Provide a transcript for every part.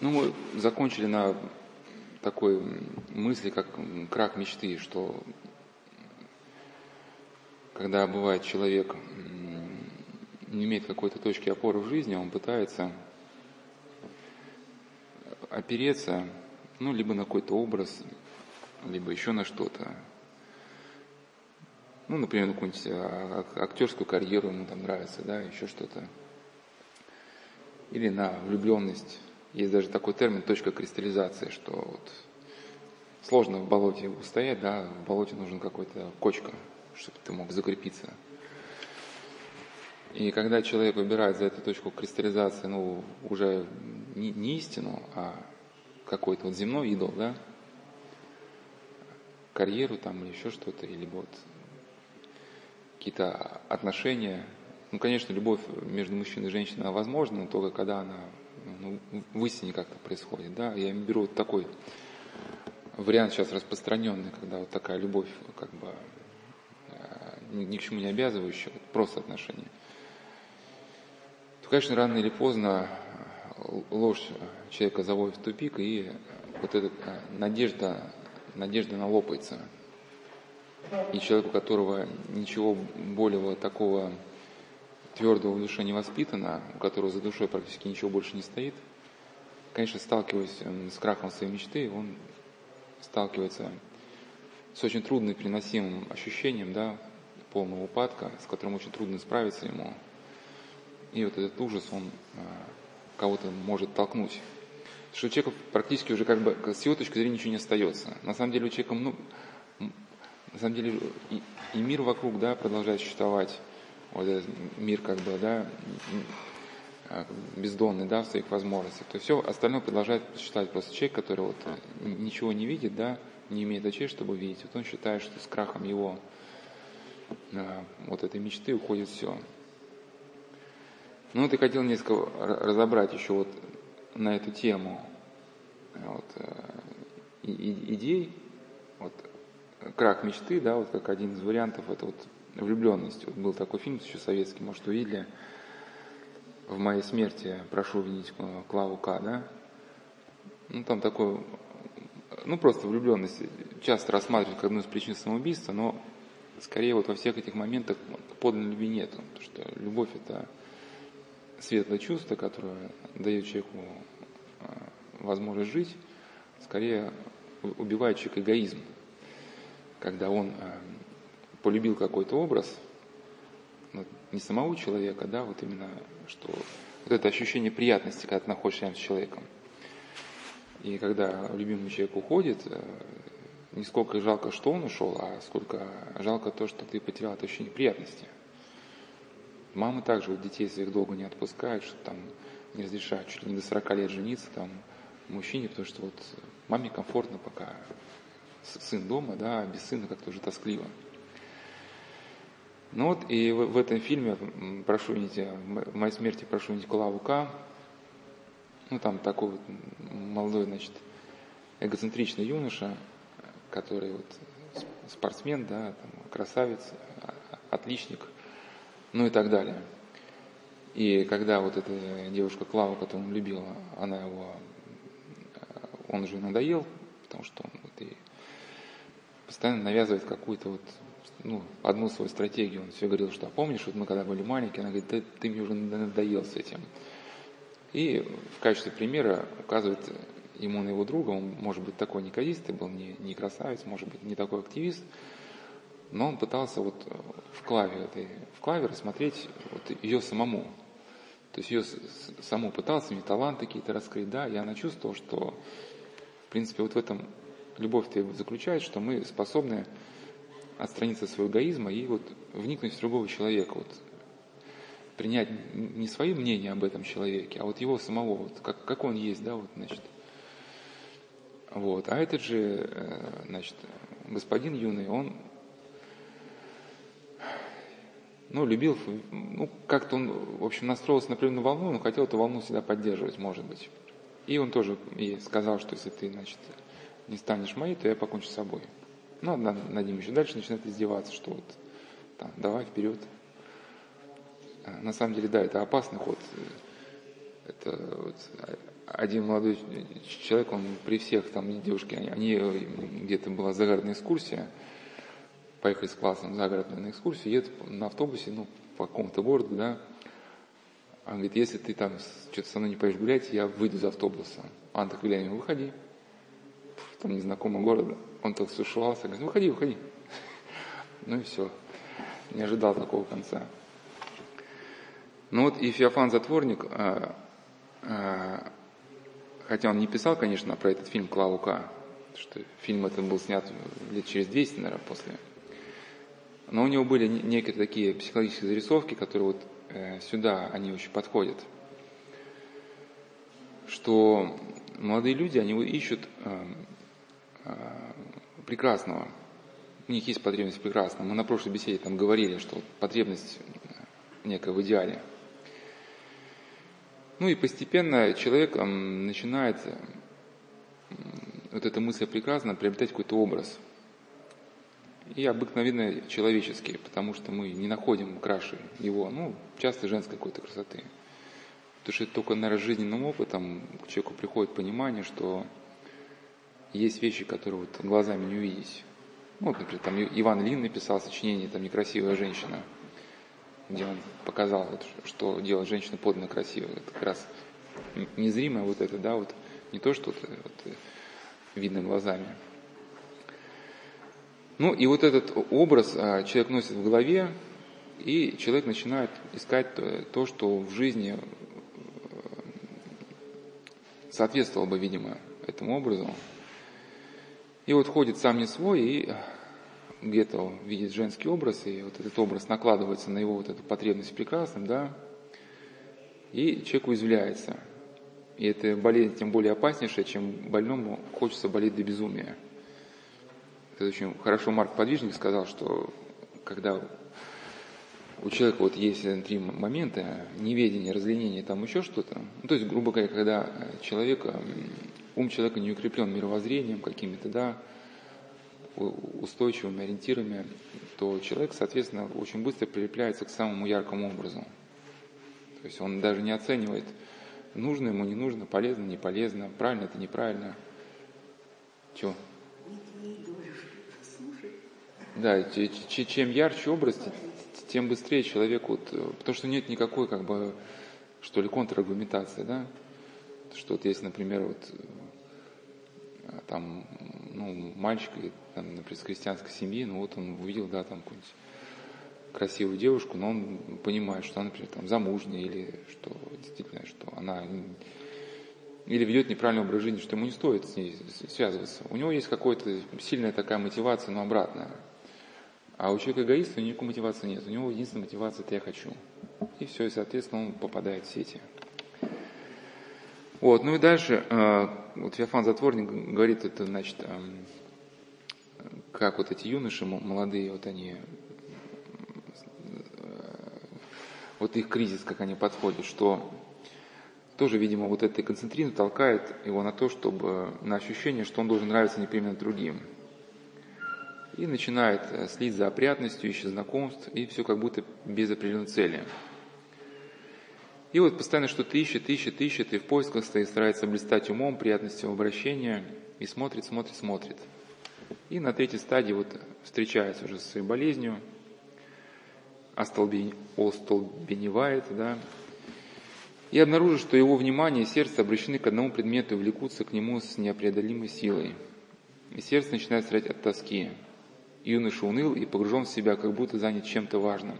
Ну, мы закончили на такой мысли, как крах мечты, что когда бывает человек не имеет какой-то точки опоры в жизни, он пытается опереться, ну, либо на какой-то образ, либо еще на что-то. Ну, например, на какую-нибудь а, актерскую карьеру ему там нравится, да, еще что-то. Или на влюбленность. Есть даже такой термин точка кристаллизации, что вот сложно в болоте устоять, да, в болоте нужен какой-то кочка, чтобы ты мог закрепиться. И когда человек выбирает за эту точку кристаллизации, ну, уже не, не истину, а какой-то вот земной идол, да, карьеру там или еще что-то, или вот какие-то отношения. Ну, конечно, любовь между мужчиной и женщиной возможна, но только когда она ну, в истине как-то происходит, да. Я беру вот такой вариант сейчас распространенный, когда вот такая любовь, как бы э, ни к чему не обязывающая, просто отношения. То, конечно, рано или поздно ложь человека заводит в тупик, и вот эта э, надежда, надежда она лопается. И человек, у которого ничего более такого твердого в душе не воспитано, у которого за душой практически ничего больше не стоит, конечно, сталкиваясь с крахом своей мечты, он сталкивается с очень трудным переносимым ощущением, да, полного упадка, с которым очень трудно справиться ему. И вот этот ужас, он а, кого-то может толкнуть. Что у человека практически уже как бы с его точки зрения ничего не остается. На самом деле у человека, ну, на самом деле и, и мир вокруг, да, продолжает существовать. Вот этот мир как бы, да, а, бездонный, да, в своих возможностях, то все остальное продолжает считать просто человек, который вот э, ничего не видит, да, не имеет очей, чтобы видеть. Вот он считает, что с крахом его а, вот этой мечты уходит все. Ну я хотел несколько разобрать еще вот на эту тему вот, э, идей, вот, крах мечты, да, вот как один из вариантов, это вот влюбленность. Вот был такой фильм еще советский, может, увидели, в моей смерти прошу видеть Клаву К, да? Ну, там такой, ну, просто влюбленность часто рассматривают как одну из причин самоубийства, но скорее вот во всех этих моментах подлинной любви нету. Потому что любовь – это светлое чувство, которое дает человеку а, возможность жить, скорее убивает человек эгоизм. Когда он а, полюбил какой-то образ, ну, не самого человека, да, вот именно что вот это ощущение приятности, когда ты находишься рядом с человеком. И когда любимый человек уходит, э, не сколько жалко, что он ушел, а сколько жалко то, что ты потерял это ощущение приятности. Мамы также вот детей своих долго не отпускают, что там не разрешают чуть ли не до 40 лет жениться там мужчине, потому что вот маме комфортно, пока сын дома, да, а без сына как-то уже тоскливо. Ну вот и в, в этом фильме прошу видите, в моей смерти прошу Клаву К. Ну там такой вот молодой, значит, эгоцентричный юноша, который вот спортсмен, да, там, красавец, а, отличник, ну и так далее. И когда вот эта девушка Клава, которую он любил, она его, он уже надоел, потому что он вот и постоянно навязывает какую-то вот ну, одну свою стратегию. Он все говорил, что а помнишь, вот мы когда были маленькие, она говорит, ты, ты мне уже надоел с этим. И в качестве примера указывает ему на его друга, он может быть такой неказистый был, не, не красавец, может быть не такой активист, но он пытался вот в клаве, в клаве рассмотреть вот ее самому. То есть ее саму пытался, мне таланты какие-то раскрыть, да, и она чувствовала, что, в принципе, вот в этом любовь-то заключается, что мы способны отстраниться от своего эгоизма и вот вникнуть в другого человека, вот принять не свои мнения об этом человеке, а вот его самого, вот как, как он есть, да, вот, значит. Вот. А этот же, э, значит, господин юный, он, ну, любил, ну, как-то он, в общем, настроился на определенную волну, но хотел эту волну всегда поддерживать, может быть. И он тоже ей сказал, что если ты, значит, не станешь моей, то я покончу с собой. Ну, над ним еще дальше начинает издеваться, что вот там, давай вперед. А, на самом деле, да, это опасный ход. Это вот, один молодой человек, он при всех там девушки, они, они где-то была загородная экскурсия, поехали с классом загородную на экскурсию, едут на автобусе, ну, по какому-то городу, да, он говорит, если ты там что-то со мной не поедешь гулять, я выйду из автобуса. Анна так глянет, выходи. Там незнакомый город. Он так сушевался, говорит, выходи, выходи. Ну и все. Не ожидал такого конца. Ну вот и Феофан Затворник, а, а, хотя он не писал, конечно, про этот фильм Клаука, что фильм этот был снят лет через 200, наверное, после. Но у него были некие такие психологические зарисовки, которые вот Э, сюда они очень подходят, что молодые люди, они ищут э, э, прекрасного, у них есть потребность в прекрасном. Мы на прошлой беседе там говорили, что потребность некая в идеале. Ну и постепенно человек начинает вот эта мысль прекрасна приобретать какой-то образ – и обыкновенно человеческие, потому что мы не находим краше его, ну, часто женской какой-то красоты. Потому что это только, наверное, жизненным опытом к человеку приходит понимание, что есть вещи, которые вот глазами не увидеть. Ну, вот, например, там Иван Лин написал сочинение «Там некрасивая женщина», где он показал, вот, что делает женщина подлинно красивой. Это как раз незримое вот это, да, вот не то, что вот, видно глазами. Ну и вот этот образ а, человек носит в голове, и человек начинает искать то, что в жизни э, соответствовало бы, видимо, этому образу. И вот ходит сам не свой, и где-то видит женский образ, и вот этот образ накладывается на его вот эту потребность в прекрасном, да, и человек уязвляется. И это болезнь тем более опаснейшая, чем больному хочется болеть до безумия. Это очень хорошо Марк Подвижник сказал, что когда у человека вот есть три момента, неведение, разленение, там еще что-то, ну, то есть, грубо говоря, когда человек, ум человека не укреплен мировоззрением какими-то, да, устойчивыми ориентирами, то человек, соответственно, очень быстро прилепляется к самому яркому образу. То есть он даже не оценивает, нужно ему, не нужно, полезно, не полезно, правильно это, неправильно. Чего? Да, чем ярче образ, тем быстрее человек, вот, э, потому что нет никакой, как бы, что ли, контраргументации, да, что вот есть, например, вот, э, там, ну, мальчик, там, например, из крестьянской семьи, ну, вот он увидел, да, там, какую-нибудь красивую девушку, но он понимает, что она, например, там, замужняя, или что, действительно, что она или ведет неправильный образ жизни, что ему не стоит с ней связываться. У него есть какая-то сильная такая мотивация, но обратная. А у человека эгоиста никакой мотивации нет. У него единственная мотивация – это я хочу. И все, и, соответственно, он попадает в сети. Вот, ну и дальше, э, вот Феофан Затворник говорит, это, значит, э, как вот эти юноши молодые, вот они, э, вот их кризис, как они подходят, что тоже, видимо, вот эта концентрина толкает его на то, чтобы, на ощущение, что он должен нравиться непременно другим – и начинает э, слить за опрятностью, ищет знакомств, и все как будто без определенной цели. И вот постоянно что-то ищет, ищет, ищет, и в поисках стоит, старается блистать умом, приятностью обращения, и смотрит, смотрит, смотрит. И на третьей стадии вот встречается уже со своей болезнью, остолбеневает, да, и обнаружит, что его внимание и сердце обращены к одному предмету и влекутся к нему с непреодолимой силой. И сердце начинает страдать от тоски. Юноша уныл и погружен в себя, как будто занят чем-то важным.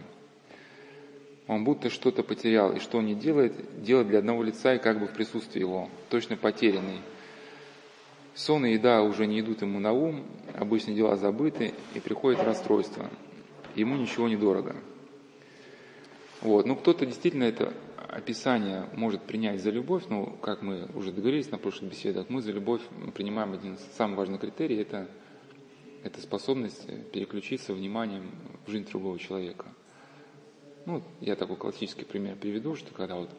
Он будто что-то потерял, и что он не делает, делает для одного лица и как бы в присутствии его, точно потерянный. Сон и еда уже не идут ему на ум, обычные дела забыты, и приходит расстройство. Ему ничего не дорого. Вот. Ну, кто-то действительно это описание может принять за любовь, но, как мы уже договорились на прошлых беседах, мы за любовь принимаем один из самых важных критерий – это это способность переключиться вниманием в жизнь другого человека. Ну, я такой классический пример приведу, что когда вот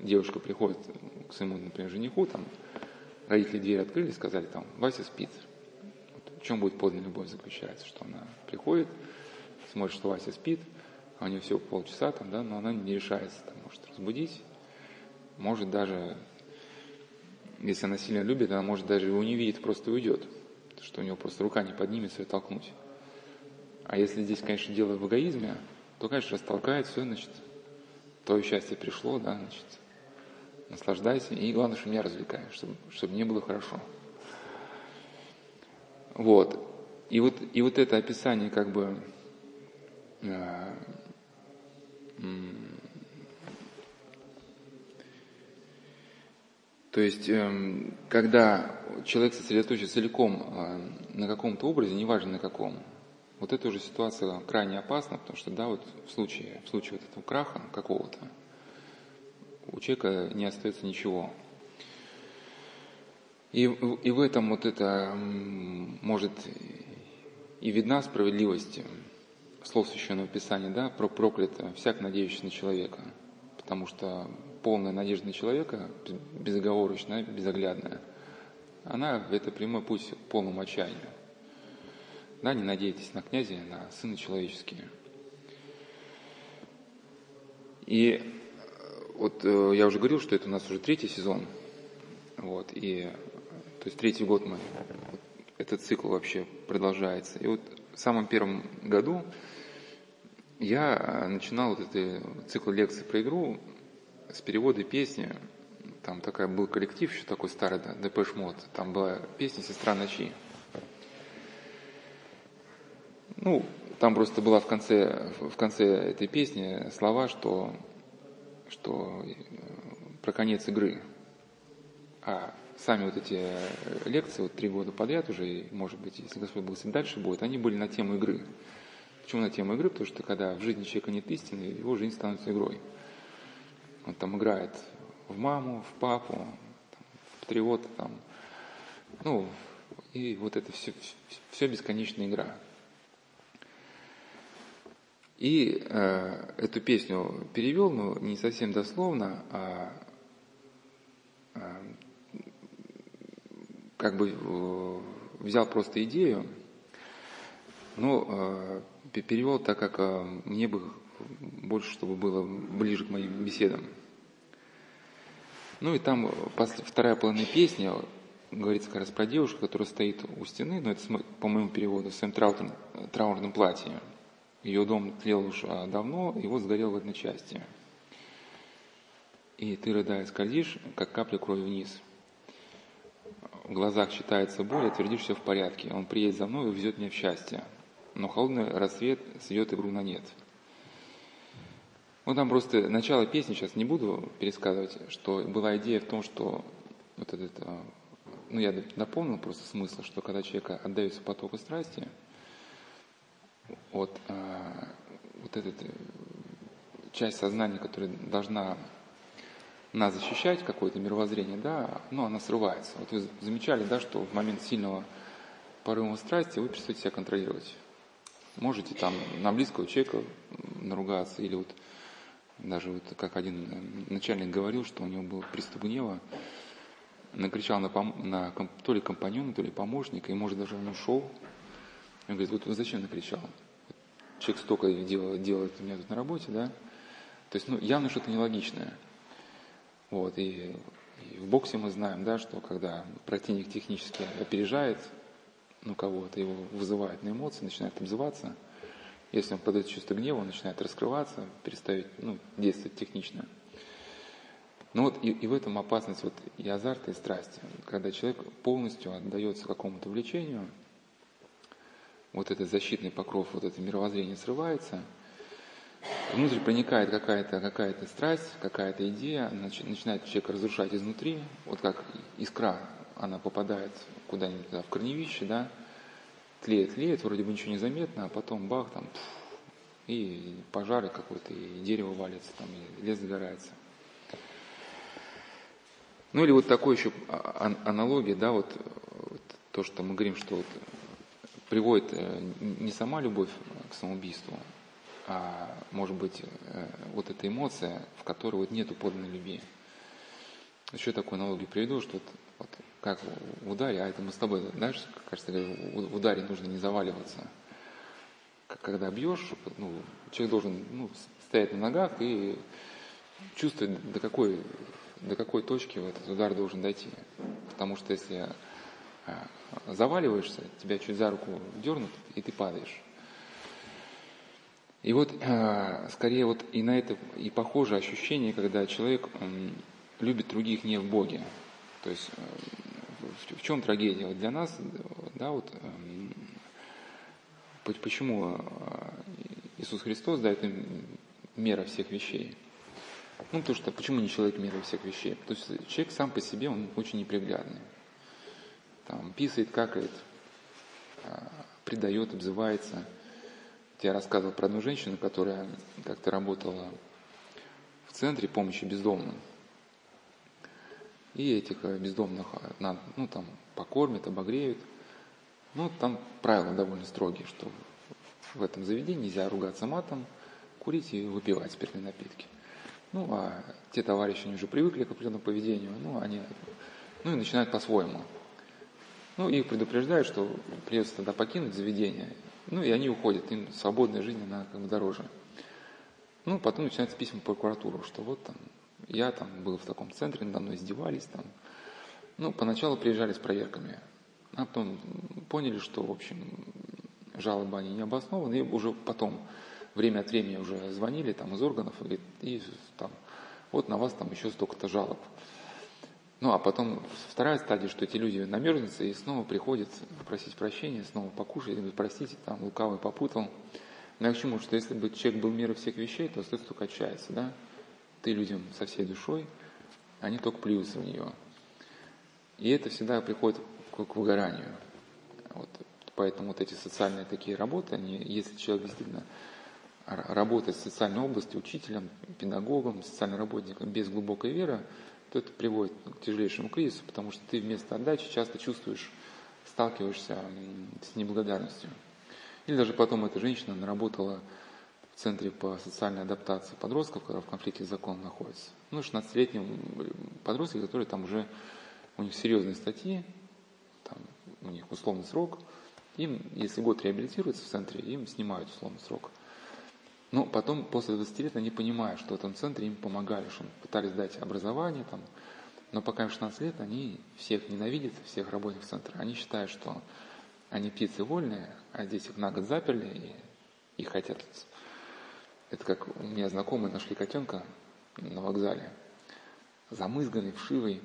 девушка приходит к своему, например, жениху, там, родители дверь открыли, сказали, там, Вася спит. Вот в чем будет подлинная любовь заключается, что она приходит, смотрит, что Вася спит, а у нее всего полчаса, там, да, но она не решается, там, может разбудить, может даже если она сильно любит, она может даже его не видит, просто уйдет. Что у него просто рука не поднимется и толкнуть. А если здесь, конечно, дело в эгоизме, то, конечно, растолкает, все, значит, твое счастье пришло, да, значит, наслаждайся. И главное, что меня развлекаешь, чтобы, чтобы мне было хорошо. Вот. И вот, и вот это описание как бы э, то есть, э, когда человек сосредоточен целиком э, на каком-то образе, неважно на каком, вот эта уже ситуация крайне опасна, потому что, да, вот в случае, в случае вот этого краха какого-то, у человека не остается ничего. И, и в этом вот это может и видна справедливость слов Священного Писания, да, про проклято всяк надеющийся на человека, потому что полная надежда на человека, безоговорочная, безоглядная, она – это прямой путь к полному отчаянию. Да, не надейтесь на князя, на сына человеческие. И вот э, я уже говорил, что это у нас уже третий сезон, вот, и то есть третий год мы, вот, этот цикл вообще продолжается. И вот в самом первом году я э, начинал вот этот цикл лекций про игру с перевода песни. Там такая был коллектив еще такой старый, да, Depeche Mode. Там была песня «Сестра ночи». Ну, там просто была в конце, в конце этой песни слова, что, что э, про конец игры. А сами вот эти э, лекции, вот три года подряд уже, может быть, если Господь благословит, дальше будет, они были на тему игры. Почему на тему игры? Потому что когда в жизни человека нет истины, его жизнь становится игрой. Он там играет в маму, в папу, там, в патриота, там, ну, и вот это все, все бесконечная игра. И э, эту песню перевел, но не совсем дословно, а э, как бы э, взял просто идею, но э, перевел так, как э, мне бы больше, чтобы было ближе к моим беседам. Ну и там после, вторая половина песни говорится как раз про девушку, которая стоит у стены, но это по моему переводу, в своем траурном, траурном платье. Ее дом тлел уж давно, и вот сгорел в одной части. И ты, рыдая, скользишь, как капля крови вниз – в глазах читается боль, а твердишь все в порядке. Он приедет за мной и увезет меня в счастье. Но холодный рассвет сведет игру на нет. Вот там просто начало песни сейчас не буду пересказывать, что была идея в том, что вот этот, а, ну я дополнил просто смысл, что когда человек отдается потоку страсти, вот, а, вот эта э, часть сознания, которая должна нас защищать, какое-то мировоззрение, да, но она срывается. Вот вы замечали, да, что в момент сильного порыва страсти вы перестаете себя контролировать. Можете там на близкого человека наругаться, или вот даже вот как один начальник говорил, что у него был приступ гнева, накричал на, на то ли компаньона, то ли помощника, и может даже он ушел. Он говорит, вот зачем накричал? Человек столько делает, делает у меня тут на работе, да? То есть, ну, явно что-то нелогичное. Вот, и, и в боксе мы знаем, да, что когда противник технически опережает ну, кого-то, его вызывает на эмоции, начинает обзываться. Если он подает чувство гнева, он начинает раскрываться, перестает ну, действовать технично. Ну вот и, и в этом опасность вот и азарта, и страсти. Когда человек полностью отдается какому-то влечению, вот этот защитный покров, вот это мировоззрение срывается – внутрь проникает какая-то какая страсть, какая-то идея, начинает человек разрушать изнутри, вот как искра, она попадает куда-нибудь в корневище, да, тлеет, тлеет, вроде бы ничего не заметно, а потом бах, там, и пожары какой-то, и дерево валится, там, и лес загорается. Ну или вот такой еще а, аналогия, да, вот, вот то, что мы говорим, что вот приводит э, не сама любовь к самоубийству, а, может быть, э, вот эта эмоция, в которой вот нету подлинной любви. Еще такую аналогию приведу, что вот, вот как в а это мы с тобой, знаешь, кажется, в ударе нужно не заваливаться. Когда бьешь, ну, человек должен ну, стоять на ногах и чувствовать, до какой, до какой точки этот удар должен дойти. потому что если э, заваливаешься, тебя чуть за руку дернут, и ты падаешь. И вот э, скорее вот и на это и похоже ощущение, когда человек любит других не в Боге. То есть в чем трагедия? Для нас, да, вот почему Иисус Христос, да, это мера всех вещей. Ну, потому что почему не человек мера всех вещей? То есть человек сам по себе, он очень неприглядный. Там писает, какает, а, предает, обзывается. Я рассказывал про одну женщину, которая как-то работала в центре помощи бездомным. И этих э, бездомных, э, ну, там, покормят, обогреют. Ну, там правила довольно строгие, что в этом заведении нельзя ругаться матом, курить и выпивать спиртные напитки. Ну, а те товарищи, они уже привыкли к определенному поведению, ну, они, ну, и начинают по-своему. Ну, их предупреждают, что придется тогда покинуть заведение, ну, и они уходят, им свободная жизнь, она как бы дороже. Ну, потом начинаются письма в прокуратуру, что вот там, я там был в таком центре, надо мной издевались там. Ну, поначалу приезжали с проверками, а потом поняли, что, в общем, жалобы они не обоснованы, и уже потом время от времени уже звонили там из органов, и, и там, вот на вас там еще столько-то жалоб. Ну, а потом вторая стадия, что эти люди намерзнутся и снова приходят просить прощения, снова покушать, говорят, простите, там лукавый попутал. Но я к чему, что если бы человек был мерой всех вещей, то только отчаяться, да? Ты людям со всей душой, они только плюются в нее. И это всегда приходит к, к выгоранию. Вот. Поэтому вот эти социальные такие работы, они, если человек действительно работать в социальной области учителем, педагогом, социальным работником без глубокой веры, то это приводит к тяжелейшему кризису, потому что ты вместо отдачи часто чувствуешь, сталкиваешься с неблагодарностью. Или даже потом эта женщина наработала Центре по социальной адаптации подростков, которые в конфликте с законом находятся. Ну, 16-летним подростки, которые там уже, у них серьезные статьи, там, у них условный срок, им, если год реабилитируется в центре, им снимают условный срок. Но потом, после 20 лет, они понимают, что в этом центре им помогали, что пытались дать образование там. Но пока им 16 лет, они всех ненавидят, всех работников центра. Они считают, что они птицы вольные, а здесь их на год заперли и, и хотят. Это как у меня знакомые нашли котенка на вокзале, замызганный, вшивый.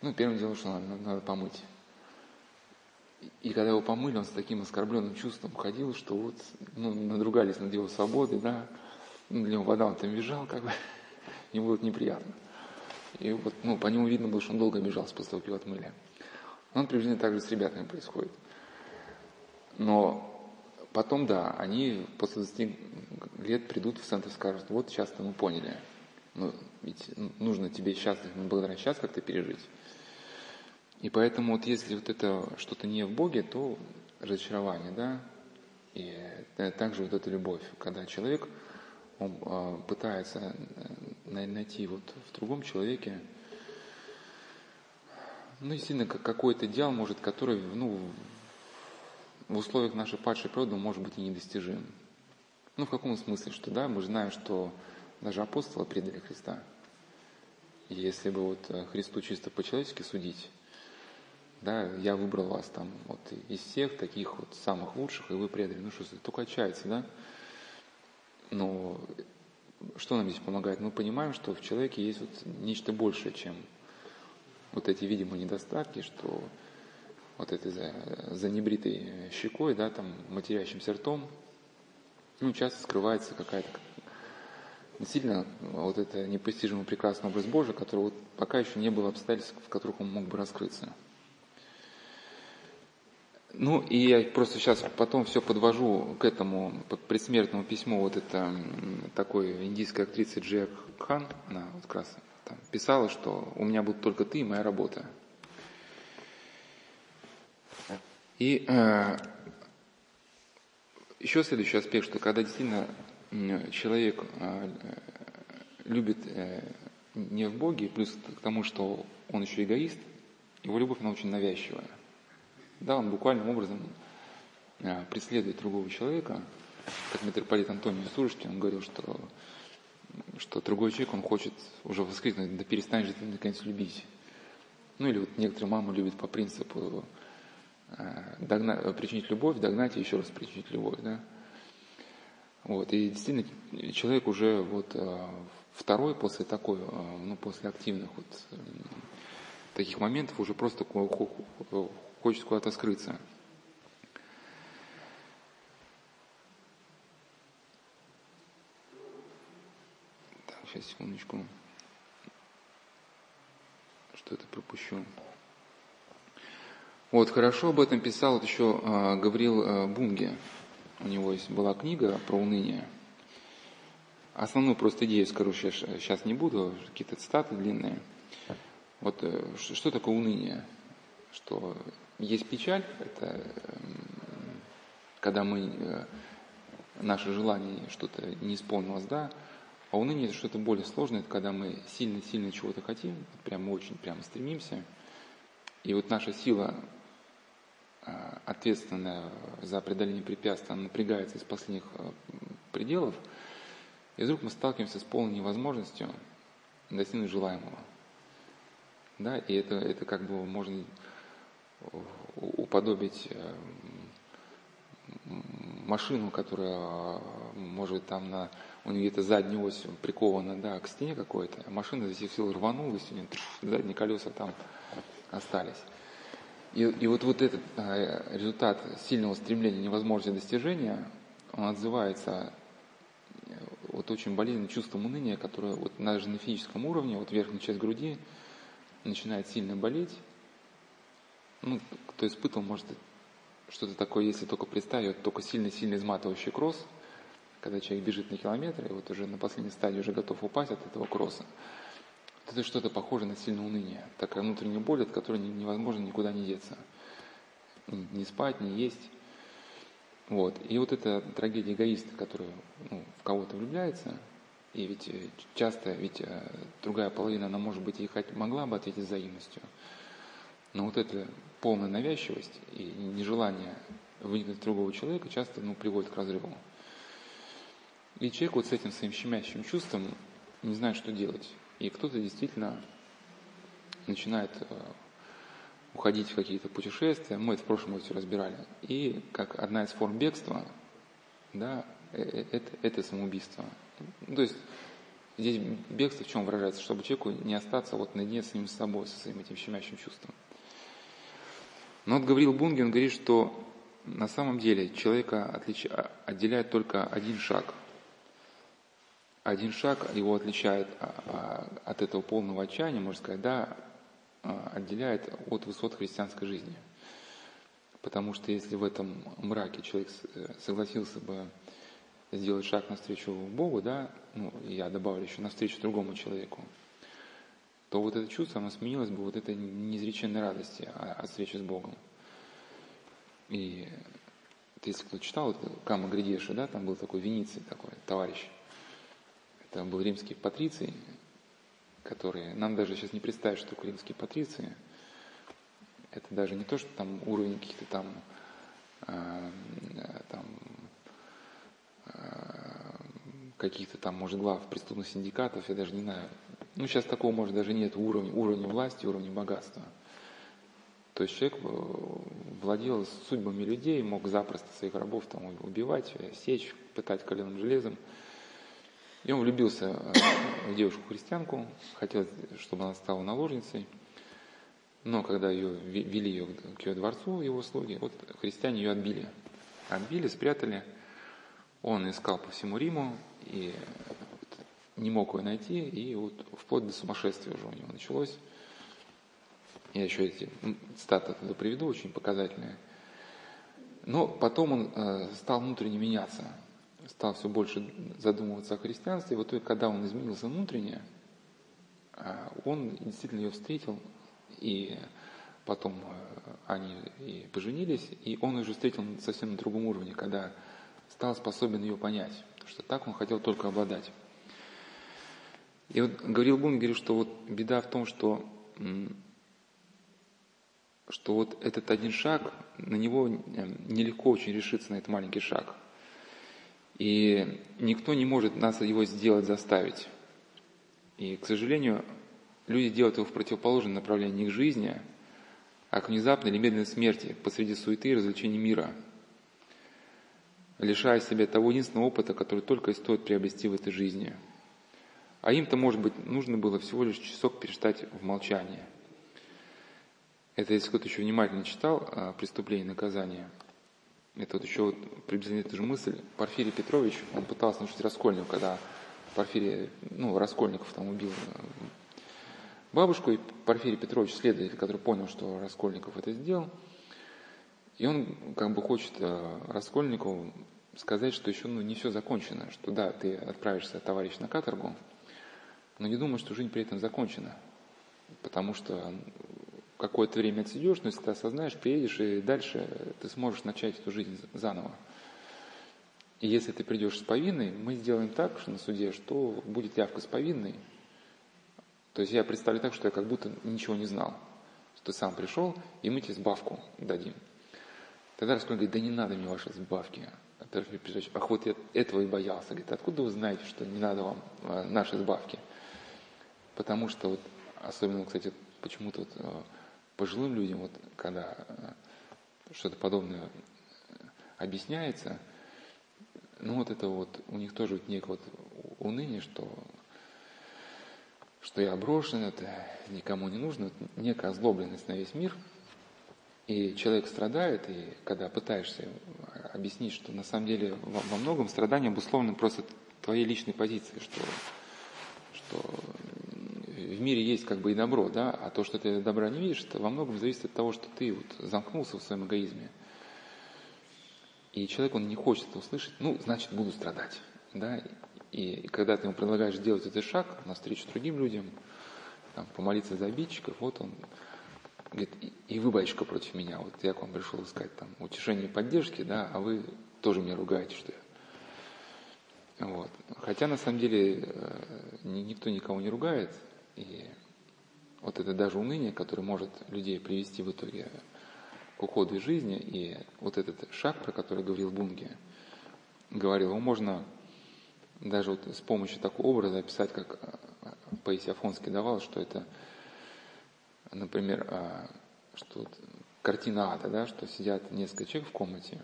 Ну, первым делом, что надо, надо помыть. И когда его помыли, он с таким оскорбленным чувством ходил, что вот, ну, надругались над его свободой, да, ну, для него вода, он там бежал, как бы, ему было неприятно. И вот, ну, по нему видно было, что он долго бежал после того, как его отмыли. Он приблизительно так же с ребятами происходит. Но потом, да, они после 20 лет придут в центр и скажут, вот сейчас-то мы поняли, ну, ведь нужно тебе счастлив, благодаря сейчас как-то пережить. И поэтому вот если вот это что-то не в Боге, то разочарование, да, и также вот эта любовь, когда человек он, а, пытается э, найти вот в другом человеке, ну, действительно, какой-то идеал, может, который, ну, в условиях нашей падшей природы может быть и недостижим. Ну, в каком смысле, что, да, мы знаем, что даже апостолы предали Христа. И если бы вот э, Христу чисто по-человечески судить, да, я выбрал вас там вот из всех таких вот самых лучших, и вы предали. Ну что, только отчаяться, да? Но что нам здесь помогает? Мы понимаем, что в человеке есть вот нечто большее, чем вот эти видимые недостатки, что вот этой за, за небритой щекой, да, там, матерящимся ртом, ну, часто скрывается какая-то действительно вот это непостижимый прекрасный образ Божий, который вот пока еще не было обстоятельств, в которых он мог бы раскрыться. Ну, и я просто сейчас потом все подвожу к этому предсмертному письму. Вот это такой индийская актриса Джек Хан, она вот как раз там писала, что у меня будут только ты и моя работа. И э, еще следующий аспект, что когда действительно человек э, любит э, не в Боге, плюс к тому, что он еще эгоист, его любовь, она очень навязчивая. Да, он буквальным образом а, преследует другого человека, как митрополит Антоний Сурожкин, он говорил, что, что другой человек, он хочет уже воскликнуть, да перестань же ты наконец любить. Ну или вот некоторые мамы любят по принципу э, догнать, причинить любовь, догнать и еще раз причинить любовь, да. Вот, и действительно человек уже вот э, второй после такой, э, ну после активных вот таких моментов уже просто хочет куда-то скрыться. Так, сейчас секундочку что-то пропущу. Вот, хорошо об этом писал вот еще э, Гаврил э, Бунге. У него есть была книга про уныние. Основную просто идею скажу сейчас, не буду, какие-то цитаты длинные. Вот э, что такое уныние? Что есть печаль, это когда мы, э, наше желание что-то не исполнилось, да, а уныние это что-то более сложное, это когда мы сильно-сильно чего-то хотим, прямо очень прямо стремимся, и вот наша сила, а, ответственная за преодоление препятствий, она напрягается из последних а, пределов, и вдруг мы сталкиваемся с полной невозможностью достигнуть желаемого. Да, и это, это как бы можно уподобить э, машину, которая может там на у нее где-то задняя ось прикована да, к стене какой-то, а машина за всех сил рванулась, у нее задние колеса там остались. И, и вот, вот этот а, результат сильного стремления, невозможности достижения, он отзывается э, вот очень болезненным чувством уныния, которое вот даже на физическом уровне, вот верхняя часть груди начинает сильно болеть. Ну, кто испытывал, может, что-то такое, если только представить, только сильно-сильно изматывающий кросс – когда человек бежит на километр, и вот уже на последней стадии уже готов упасть от этого кросса, это что-то похоже на сильное уныние, такая внутренняя боль, от которой невозможно никуда не деться. Не спать, не есть. Вот. И вот эта трагедия эгоиста, который ну, в кого-то влюбляется, и ведь э, часто, ведь э, другая половина, она, может быть, и могла бы ответить взаимностью, но вот эта полная навязчивость и нежелание выникнуть другого человека часто ну, приводит к разрыву. И человек вот с этим своим щемящим чувством не знает, что делать. И кто-то действительно начинает э, уходить в какие-то путешествия. Мы это в прошлом году разбирали. И как одна из форм бегства, да, э, э, это, это самоубийство. То есть здесь бегство в чем выражается? Чтобы человеку не остаться вот наедине с ним с собой, со своим этим щемящим чувством. Но вот Гаврил Бунген говорит, что на самом деле человека отлич... отделяет только один шаг – один шаг его отличает а, а, от этого полного отчаяния, можно сказать, да, а, отделяет от высот христианской жизни. Потому что если в этом мраке человек э, согласился бы сделать шаг навстречу Богу, да, ну, я добавлю еще навстречу другому человеку, то вот это чувство, оно сменилось бы вот этой неизреченной радости от встречи с Богом. И если кто читал, это Кама Гридеша, да, там был такой Вениций такой товарищ, это был римский патриций, которые нам даже сейчас не представить, что такое римские патриции. Это даже не то, что там уровень каких-то там, э, там э, каких-то там, может, глав преступных синдикатов, я даже не знаю. Ну, сейчас такого, может, даже нет уровня, уровня власти, уровня богатства. То есть человек э, владел судьбами людей, мог запросто своих рабов там убивать, сечь, пытать коленным железом – и он влюбился э, в девушку-христианку, хотел, чтобы она стала наложницей. Но когда ее вели ее к ее дворцу, его слуги, вот христиане ее отбили. Отбили, спрятали. Он искал по всему Риму и не мог ее найти, и вот вплоть до сумасшествия уже у него началось. Я еще эти статы туда приведу, очень показательные. Но потом он э, стал внутренне меняться стал все больше задумываться о христианстве, вот когда он изменился внутренне, а, он действительно ее встретил, и потом э, они и поженились, и он уже встретил совсем на другом уровне, когда стал способен ее понять, потому что так он хотел только обладать. И вот говорил Бун, говорил, что вот беда в том, что, что вот этот один шаг, на него нелегко очень решиться на этот маленький шаг – и никто не может нас его сделать, заставить. И, к сожалению, люди делают его в противоположном направлении к жизни, а к внезапной или медленной смерти посреди суеты и развлечений мира, лишая себя того единственного опыта, который только и стоит приобрести в этой жизни. А им-то, может быть, нужно было всего лишь часок перестать в молчании. Это если кто-то еще внимательно читал а, «Преступление и наказание», это вот еще вот приблизительно эту же мысль. Порфирий Петрович, он пытался научить Раскольников, когда Порфирий, ну, Раскольников там убил э, бабушку, и Порфирий Петрович, следователь, который понял, что Раскольников это сделал, и он как бы хочет э, Раскольникову сказать, что еще ну, не все закончено, что да, ты отправишься, товарищ, на каторгу, но не думай, что жизнь при этом закончена, потому что какое-то время отсидешь, но если ты осознаешь, приедешь, и дальше ты сможешь начать эту жизнь заново. И если ты придешь с повинной, мы сделаем так что на суде, что будет явка с повинной. То есть я представлю так, что я как будто ничего не знал. Что ты сам пришел, и мы тебе сбавку дадим. Тогда Раскольник говорит, да не надо мне ваши сбавки. А Петрович, ах вот я этого и боялся. Говорит, откуда вы знаете, что не надо вам а, наши сбавки? Потому что вот, особенно, кстати, почему-то вот, а, пожилым людям, вот, когда э, что-то подобное объясняется, ну вот это вот, у них тоже вот некое вот уныние, что, что я брошен, это никому не нужно, некая озлобленность на весь мир. И человек страдает, и когда пытаешься объяснить, что на самом деле во, во многом страдание обусловлено просто твоей личной позицией, что, что в мире есть как бы и добро, да, а то, что ты добра не видишь, это во многом зависит от того, что ты вот замкнулся в своем эгоизме. И человек, он не хочет это услышать, ну, значит, буду страдать, да, и, когда ты ему предлагаешь сделать этот шаг навстречу другим людям, там, помолиться за обидчиков, вот он говорит, и вы, батюшка, против меня, вот я к вам пришел искать там утешение и поддержки, да, а вы тоже меня ругаете, что я вот. Хотя на самом деле э, никто никого не ругает, и вот это даже уныние, которое может людей привести в итоге к уходу из жизни, и вот этот шаг, про который говорил Бунге, говорил, его можно даже вот с помощью такого образа описать, как Паисий Афонский давал, что это, например, а, что вот картина ада, да, что сидят несколько человек в комнате,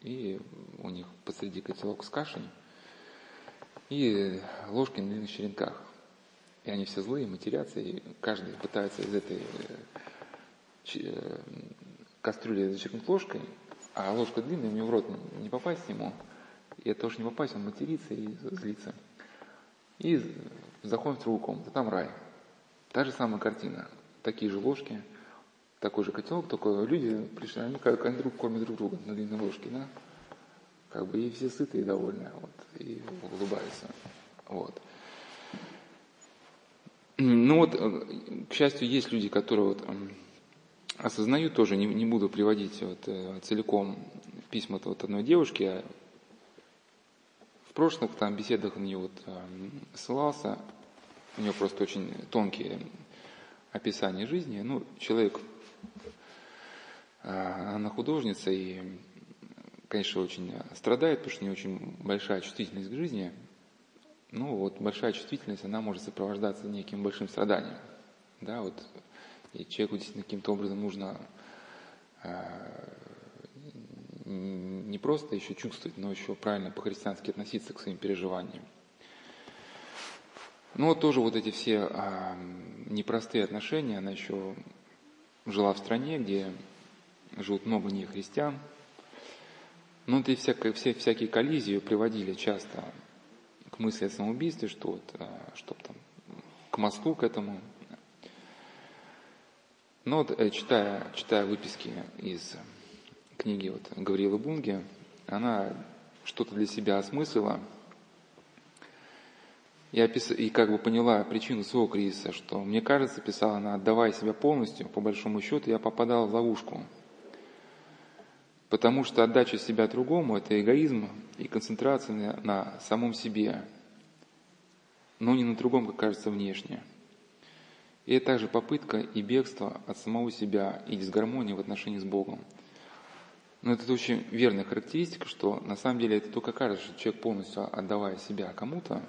и у них посреди котелок с кашей, и ложки на длинных черенках. И они все злые, матерятся, и каждый пытается из этой э, э, кастрюли зачерпнуть ложкой, а ложка длинная, у в рот не попасть ему. И это тоже не попасть, он матерится и злится. И заходим в другую комнату, там рай. Та же самая картина. Такие же ложки, такой же котелок, только люди пришли, они как они друг кормят друг друга на длинной ложке, да? Как бы и все сытые и довольны, вот, и улыбаются. Вот. Ну вот, э, к счастью, есть люди, которые вот осознают тоже, не, не буду приводить вот, э, целиком письма вот одной девушки, а в прошлых там беседах на нее вот ссылался, у нее просто очень тонкие описания жизни. Ну, человек, она художница и, конечно, очень страдает, потому что у нее очень большая чувствительность к жизни – ну вот большая чувствительность, она может сопровождаться неким большим страданием. Да, вот, и человеку действительно каким-то образом нужно э, не просто еще чувствовать, но еще правильно по-христиански относиться к своим переживаниям. Ну вот тоже вот эти все э, непростые отношения, она еще жила в стране, где живут много не христиан. Ну, и всякие, все, всякие коллизии приводили часто к мысли о самоубийстве, что вот, а, чтоб там к мосту к этому. Но вот, э, читая, читая выписки из книги вот Гавриила Бунги, она что-то для себя осмыслила и, опис... и как бы поняла причину своего кризиса, что, мне кажется, писала она, отдавая себя полностью, по большому счету, я попадала в ловушку – Потому что отдача себя другому – это эгоизм и концентрация на, самом себе, но не на другом, как кажется, внешне. И это также попытка и бегство от самого себя и дисгармония в отношении с Богом. Но это очень верная характеристика, что на самом деле это только кажется, что человек полностью отдавая себя кому-то,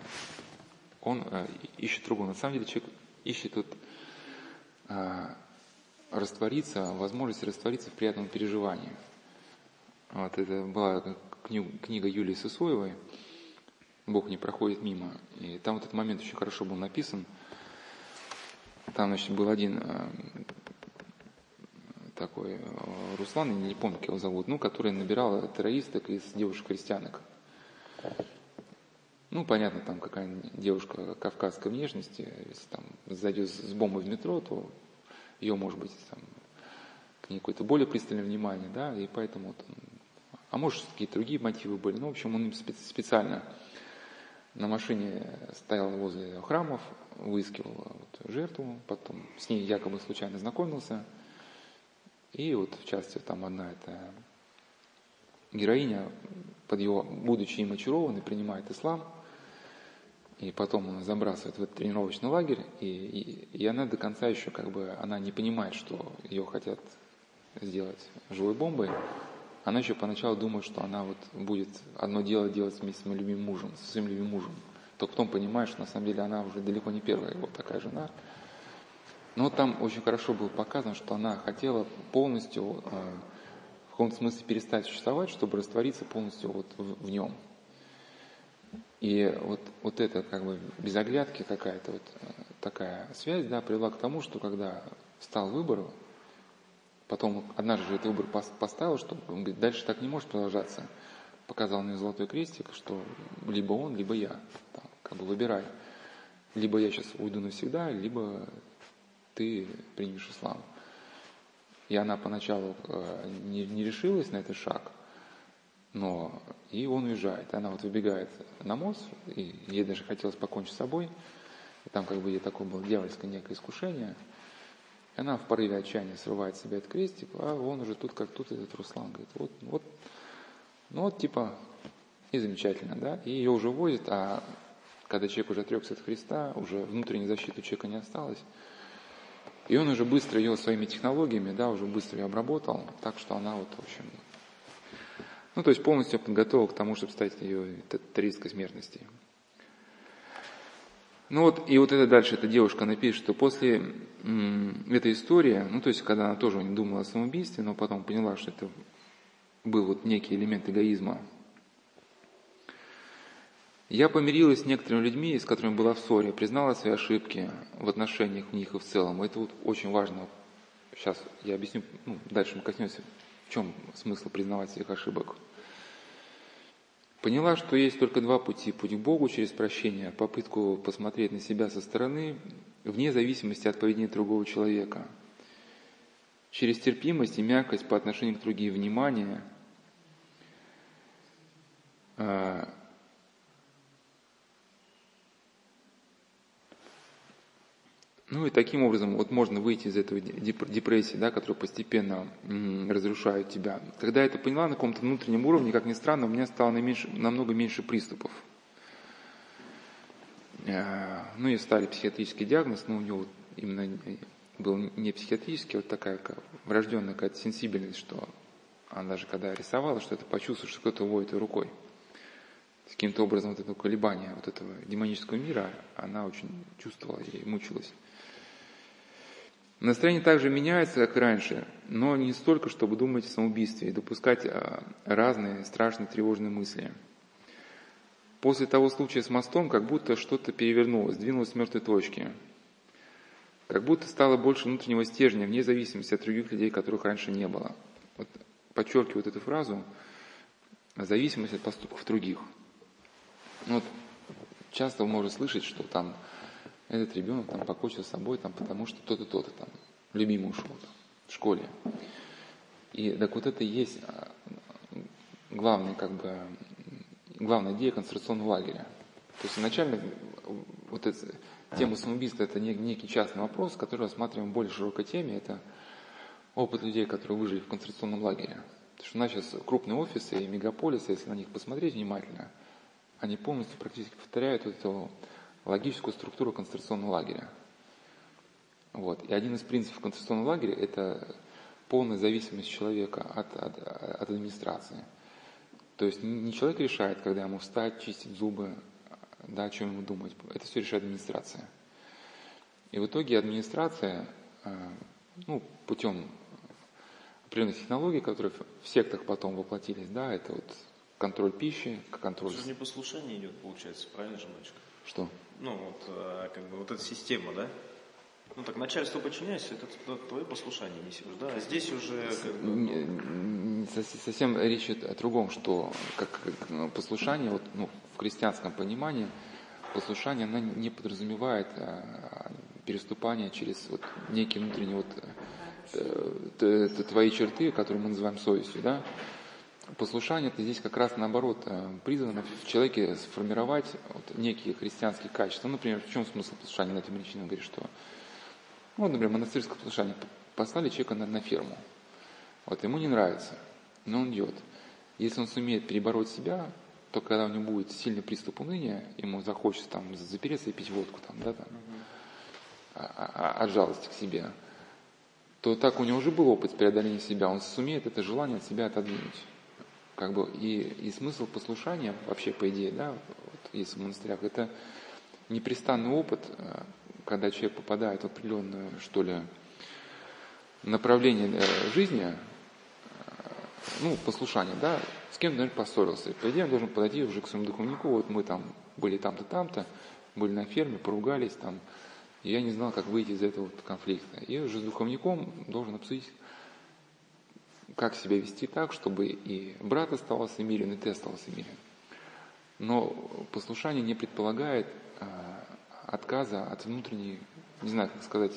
он э, ищет другого. На самом деле человек ищет тут а, раствориться, возможность раствориться в приятном переживании. Вот это была книга Юлии Сысоевой «Бог не проходит мимо». И там вот этот момент очень хорошо был написан. Там, значит, был один а, такой а, Руслан, я не помню, как его зовут, ну, который набирал террористок из девушек-христианок. Ну, понятно, там какая девушка кавказской внешности, если там зайдет с бомбой в метро, то ее, может быть, там, к ней какое-то более пристальное внимание, да, и поэтому, там, а может, какие-то другие мотивы были. Ну, в общем, он специально на машине стоял возле храмов, выискивал вот жертву, потом с ней якобы случайно знакомился. И вот, в частности, там одна эта героиня, под его, будучи им очарованной, принимает ислам – и потом он забрасывает в этот тренировочный лагерь, и, и, и она до конца еще как бы, она не понимает, что ее хотят сделать живой бомбой, она еще поначалу думает, что она вот будет одно дело делать вместе с своим любимым мужем, со своим любимым мужем. Только потом понимает, что на самом деле она уже далеко не первая его такая жена. Но там очень хорошо было показано, что она хотела полностью, э, в каком-то смысле перестать существовать, чтобы раствориться полностью вот в, в нем. И вот, вот это как бы без оглядки какая-то вот э, такая связь, да, привела к тому, что когда стал выбор, потом однажды же этот выбор поставил, что он говорит, дальше так не может продолжаться. Показал мне золотой крестик, что либо он, либо я. Там, как бы выбирай. Либо я сейчас уйду навсегда, либо ты примешь ислам. И она поначалу э, не, не решилась на этот шаг, но и он уезжает. Она вот выбегает на мост, и ей даже хотелось покончить с собой. И там как бы ей такое было дьявольское некое искушение. Она в порыве отчаяния срывает себе этот крестик, а он уже тут как тут этот Руслан. Говорит, вот, вот, ну вот типа, и замечательно, да. И ее уже возят, а когда человек уже отрекся от Христа, уже внутренней защиты у человека не осталось. И он уже быстро ее своими технологиями, да, уже быстро ее обработал, так что она вот, в общем, ну, то есть полностью подготовил к тому, чтобы стать ее террористской смертности. Ну вот, и вот это дальше эта девушка напишет, что после этой истории, ну то есть когда она тоже не думала о самоубийстве, но потом поняла, что это был вот некий элемент эгоизма, я помирилась с некоторыми людьми, с которыми была в ссоре, признала свои ошибки в отношениях в них и в целом. Это вот очень важно. Сейчас я объясню, ну, дальше мы коснемся в чем смысл признавать своих ошибок? Поняла, что есть только два пути. Путь к Богу через прощение, попытку посмотреть на себя со стороны, вне зависимости от поведения другого человека. Через терпимость и мягкость по отношению к другим, внимание, Ну и таким образом вот можно выйти из этого депрессии, да, которая постепенно разрушает тебя. Когда я это поняла на каком-то внутреннем уровне, как ни странно, у меня стало наименьше, намного меньше приступов. Э, ну и стали психиатрический диагноз, но у него именно был не психиатрический, а вот такая врожденная какая-то сенсибельность, что она даже когда рисовала, что это почувствовала, что кто-то уводит ее рукой. Каким-то образом вот это колебание вот этого демонического мира, она очень чувствовала и мучилась. Настроение также меняется, как раньше, но не столько, чтобы думать о самоубийстве и допускать а, разные страшные тревожные мысли. После того случая с мостом как будто что-то перевернулось, двинулось с мертвой точки. Как будто стало больше внутреннего стержня, вне зависимости от других людей, которых раньше не было. Вот подчеркиваю вот эту фразу, зависимость от поступков других. Вот часто можно слышать, что там этот ребенок там покончил с собой, там, потому что то-то, то-то там, любимый ушел там, в школе. И так вот это и есть а, главный, как бы, главная идея концентрационного лагеря. То есть изначально вот эта тема самоубийства это некий частный вопрос, который рассматриваем в более широкой теме. Это опыт людей, которые выжили в концентрационном лагере. Потому что у нас сейчас крупные офисы и мегаполисы, если на них посмотреть внимательно, они полностью практически повторяют эту логическую структуру концентрационного лагеря. Вот. И один из принципов концентрационного лагеря – это полная зависимость человека от, от, от администрации. То есть не человек решает, когда ему встать, чистить зубы, да, о чем ему думать. Это все решает администрация. И в итоге администрация, ну, путем определенных технологий, которые в сектах потом воплотились, да, это вот контроль пищи, контроль... Это же не послушание идет, получается, правильно же, мальчик? Что? Ну, вот, э, как бы, вот эта система, да? Ну, так, начальство подчиняйся, это твое послушание несешь, да? А здесь уже... Как бы, ну... Совсем речь о другом, что как, ну, послушание, вот, ну, в крестьянском понимании, послушание, оно не подразумевает а, переступание через вот некие внутренние вот это твои черты, которые мы называем совестью, да? Послушание это здесь как раз наоборот э, призвано в человеке сформировать вот некие христианские качества. Ну, например, в чем смысл послушания? На этом Ильичина говорит, что, ну, вот, например, монастырское послушание. Послали человека на, на ферму. Вот ему не нравится, но он идет. Если он сумеет перебороть себя, то когда у него будет сильный приступ уныния, ему захочется там запереться и пить водку там, да, там, а, а, а, от жалости к себе, то так у него уже был опыт преодоления себя, он сумеет это желание от себя отодвинуть. Как бы и, и смысл послушания, вообще по идее, да, вот если в монастырях, это непрестанный опыт, э, когда человек попадает в определенное, что ли, направление э, жизни, э, ну, послушание, да, с кем, наверное, поссорился. По идее, он должен подойти уже к своему духовнику, вот мы там были там-то, там-то, были на ферме, поругались там, и я не знал, как выйти из этого конфликта. И уже с духовником должен обсудить, как себя вести так, чтобы и брат оставался мирен, и ты остался мирен. Но послушание не предполагает а, отказа от внутренней, не знаю, как сказать,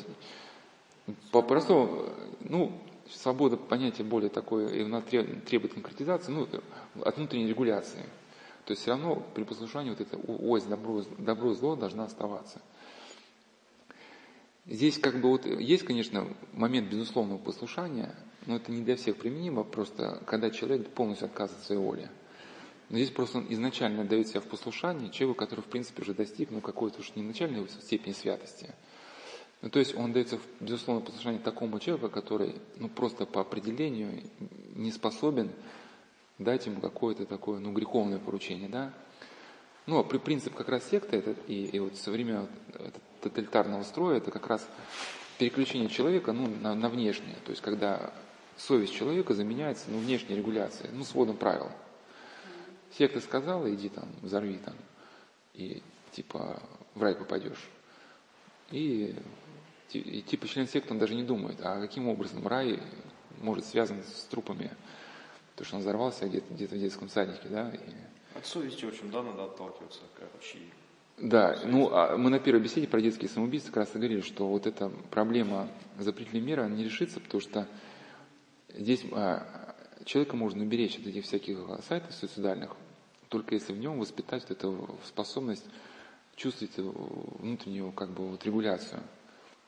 попросту, ну, свобода понятие более такое, и она требует конкретизации, ну, от внутренней регуляции. То есть все равно при послушании вот эта ось добро, добро зло должна оставаться. Здесь как бы вот есть, конечно, момент безусловного послушания, но это не для всех применимо, просто когда человек полностью отказывает от своей воли. Но здесь просто он изначально дает себя в послушание человеку, который, в принципе, уже достиг ну, какой-то уж не начальной степени святости. Ну, то есть он дается в безусловное послушание такому человеку, который ну, просто по определению не способен дать ему какое-то такое ну, греховное поручение. Да? Ну, а при принцип как раз секты это, и, и вот со времен тоталитарного строя это как раз переключение человека ну, на, на внешнее. То есть когда совесть человека заменяется ну, внешней регуляцией, ну, сводом правил. Секта сказала, иди там, взорви там, и типа в рай попадешь. И, и типа член секты он даже не думает, а каким образом рай может связан с трупами, то, что он взорвался где-то где в детском садике, да. И... От совести, в общем, да, надо отталкиваться, короче. Да, ну а мы на первой беседе про детские самоубийства как раз и говорили, что вот эта проблема запретительной меры, она не решится, потому что здесь а, человека можно уберечь от этих всяких сайтов суицидальных, только если в нем воспитать вот эту способность чувствовать внутреннюю как бы вот регуляцию.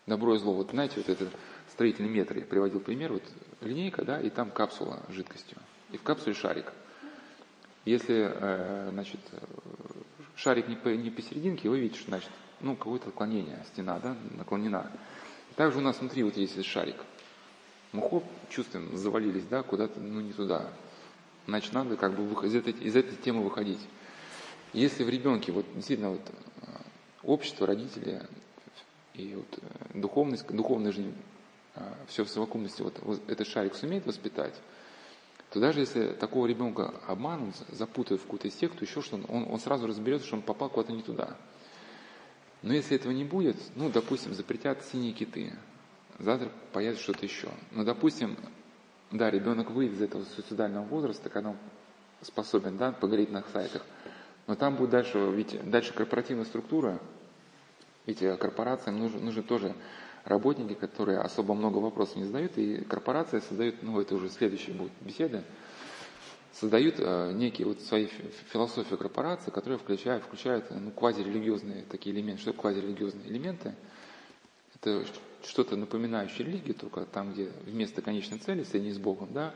Добро и зло. Вот знаете, вот этот строительный метр, я приводил пример, вот линейка, да, и там капсула с жидкостью. И в капсуле шарик. Если, э, значит, шарик не, по, не посерединке, вы видите, что, значит, ну, какое-то отклонение, стена, да, наклонена. Также у нас внутри вот есть шарик. Мы хоп, чувствуем, завалились, да, куда-то, ну, не туда. Значит, надо как бы из этой, из этой темы выходить. Если в ребенке вот действительно вот э, общество, родители и вот э, духовность, духовная жизнь, э, все в совокупности, вот, вот этот шарик сумеет воспитать, то даже если такого ребенка обманут, запутают в какую-то секту, еще что-то, он, он сразу разберется, что он попал куда-то не туда. Но если этого не будет, ну, допустим, запретят синие киты, завтра появится что-то еще. Но, допустим, да, ребенок выйдет из этого суицидального возраста, когда он способен, да, погореть на сайтах, но там будет дальше, ведь дальше корпоративная структура, ведь корпорациям нужны, нужны тоже работники, которые особо много вопросов не задают, и корпорация создает, ну это уже следующая будет беседа, создают э, некие вот свои философии корпорации, которые включают, включают ну, квазирелигиозные такие элементы. Что квазирелигиозные элементы? Это что-то напоминающее религию, только там, где вместо конечной цели, соединение с Богом, да,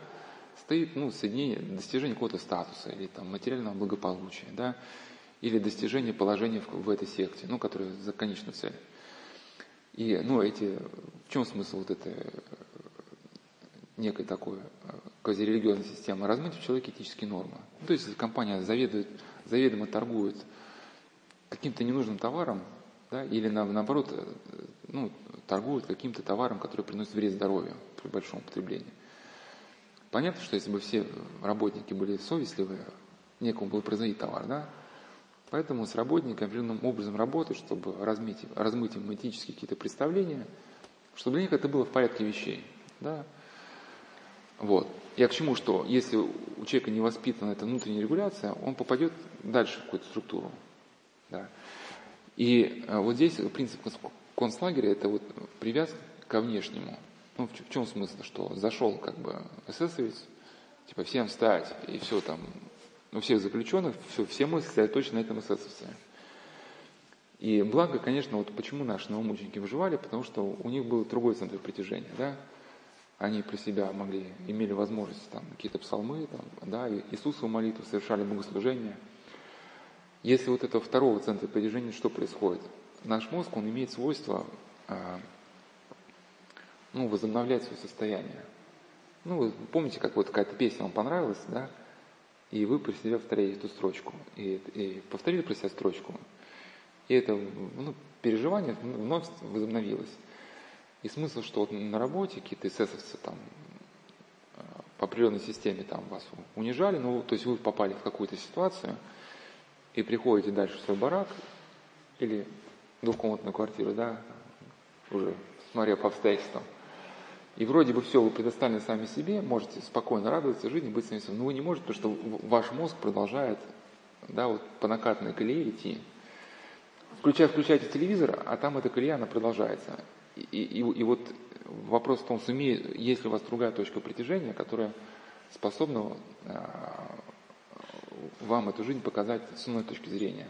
стоит ну, соединение, достижение какого-то статуса или там, материального благополучия, да, или достижение положения в, в этой секте, ну, которое за конечную цель. И, ну, эти, в чем смысл вот этой некой такой квазирелигиозной системы? Размыть в человеке этические нормы. Ну, то есть, если компания заведует, заведомо торгует каким-то ненужным товаром, да, или на, наоборот, э, ну, торгуют каким-то товаром, который приносит вред здоровью при большом употреблении. Понятно, что если бы все работники были совестливые, некому было производить товар, да? Поэтому с работниками определенным образом работают, чтобы размыть, размыть им этические какие-то представления, чтобы для них это было в порядке вещей, да? Вот. Я к чему, что если у человека не воспитана эта внутренняя регуляция, он попадет дальше в какую-то структуру. Да. И э, вот здесь принцип концлагеря – это вот привязка ко внешнему. Ну, в, чем смысл? Что зашел как бы эсэсовец, типа всем встать, и все там, ну, всех заключенных, все, все мысли точно на этом эсэсовце. И благо, конечно, вот почему наши новомученики выживали, потому что у них был другой центр притяжения, да, они про себя могли, имели возможность там какие-то псалмы, там, да, Иисусову молитву, совершали богослужение. Если вот этого второго центра притяжения, что происходит? Наш мозг, он имеет свойство а, ну, возобновлять свое состояние. Ну, вы помните, как вот какая-то песня вам понравилась, да, и вы при себе повторяете эту строчку, и, и повторили про себя строчку, и это ну, переживание вновь возобновилось. И смысл, что вот на работе какие-то эсэсовцы там э, по определенной системе там вас унижали, ну, то есть вы попали в какую-то ситуацию и приходите дальше в свой барак или двухкомнатную квартиру, да, уже смотря по обстоятельствам, и вроде бы все, вы предоставлены сами себе, можете спокойно радоваться жизни, быть самим собой. Но вы не можете, потому что ваш мозг продолжает да, вот по накатанной колее идти. Включая, включаете телевизор, а там эта колея, она продолжается. И, и, и вот вопрос в том, сумеет, есть ли у вас другая точка притяжения, которая способна э, вам эту жизнь показать с иной точки зрения.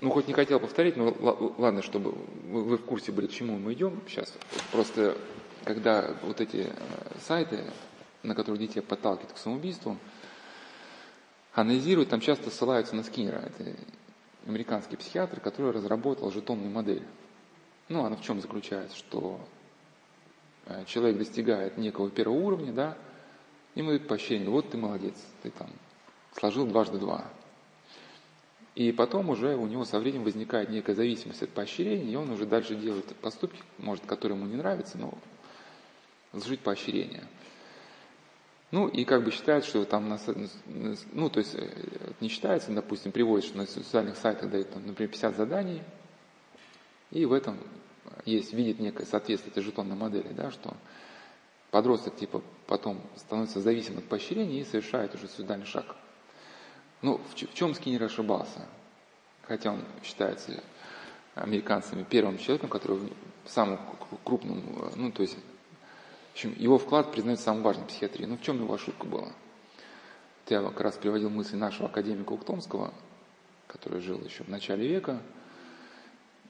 Ну, хоть не хотел повторить, но ладно, чтобы вы в курсе были, к чему мы идем сейчас. Просто, когда вот эти э, сайты, на которые детей подталкивают к самоубийству, анализируют, там часто ссылаются на Скиннера. Это американский психиатр, который разработал жетонную модель. Ну, она в чем заключается, что э, человек достигает некого первого уровня, да, ему дают поощрение, вот ты молодец, ты там сложил дважды два. И потом уже у него со временем возникает некая зависимость от поощрения, и он уже дальше делает поступки, может, которые ему не нравятся, но заслужить поощрение. Ну, и как бы считают, что там, на, ну, то есть э, не считается, допустим, приводит, что на социальных сайтах дают, там, например, 50 заданий, и в этом есть, видит некое соответствие этой жетонной модели, да, что подросток типа потом становится зависим от поощрения и совершает уже суицидальный шаг. Ну, в, в чем Скиннер ошибался? Хотя он считается американцами первым человеком, который самым крупным, ну, то есть, в общем, его вклад признается самым важным в психиатрии. Но в чем его ошибка была? Вот я как раз приводил мысли нашего академика Ухтомского, который жил еще в начале века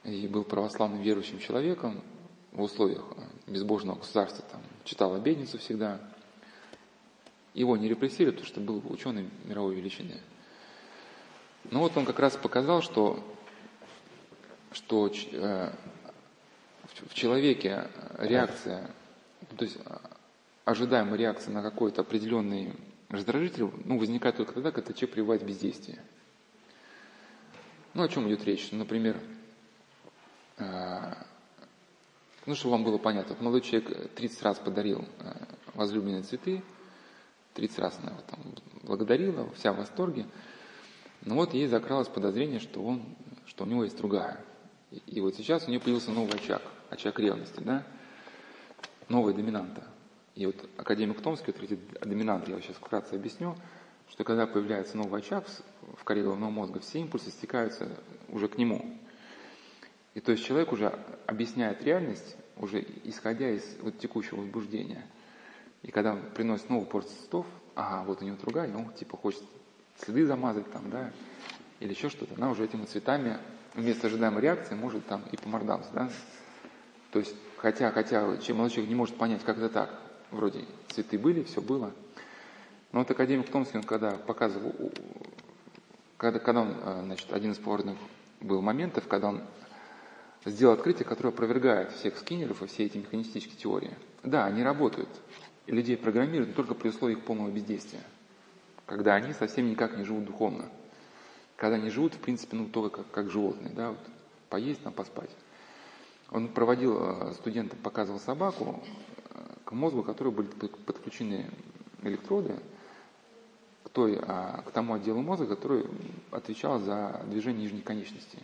и был православным верующим человеком в условиях безбожного государства, там, читал обедницу всегда. Его не репрессировали, потому что был ученый мировой величины. Ну вот он как раз показал, что, что э, в человеке реакция, то есть ожидаемая реакция на какой-то определенный раздражитель ну, возникает только тогда, когда человек пребывает в бездействии. Ну, о чем идет речь? Ну, например, э, ну, чтобы вам было понятно, вот молодой человек 30 раз подарил э, возлюбленные цветы, 30 раз она его там благодарила, вся в восторге, но вот ей закралось подозрение, что, он, что у него есть другая. И, и вот сейчас у нее появился новый очаг, очаг ревности, да? Новая доминанта. И вот академик Томский, вот эти доминанты, я сейчас вкратце объясню, что когда появляется новый очаг в коре головного мозга, все импульсы стекаются уже к нему. И то есть человек уже объясняет реальность, уже исходя из вот текущего возбуждения. И когда он приносит новую порцию цветов, ага, вот у него другая, и он типа хочет следы замазать там, да, или еще что-то, она уже этими цветами вместо ожидаемой реакции может там и по мордам, да. То есть, хотя, хотя чем молодой человек не может понять, как это так, вроде цветы были, все было. Но вот академик Томский, он когда показывал, когда, когда он, э, значит, один из поворотных был моментов, когда он сделал открытие, которое опровергает всех скиннеров и все эти механистические теории. Да, они работают, и людей программируют, но только при условии их полного бездействия когда они совсем никак не живут духовно. Когда они живут, в принципе, ну, только как, как животные, да, вот, поесть, там, поспать. Он проводил э, студентам, показывал собаку, э, к мозгу, которой были подключены электроды, к, той, а, к тому отделу мозга, который отвечал за движение нижней конечности.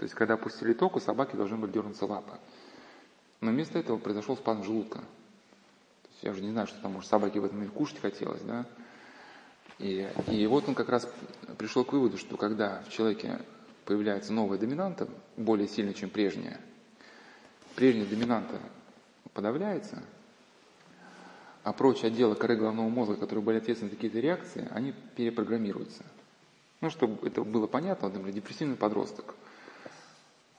То есть, когда опустили ток, у собаки должны были дернуться лапы. Но вместо этого произошел спазм желудка. То есть, я уже не знаю, что там, может, собаке в этом мире кушать хотелось, да? И, и вот он как раз пришел к выводу, что когда в человеке появляется новая доминанта, более сильная, чем прежняя, прежняя доминанта подавляется, а прочие отделы коры головного мозга, которые были ответственны за какие-то реакции, они перепрограммируются. Ну, чтобы это было понятно, например, депрессивный подросток.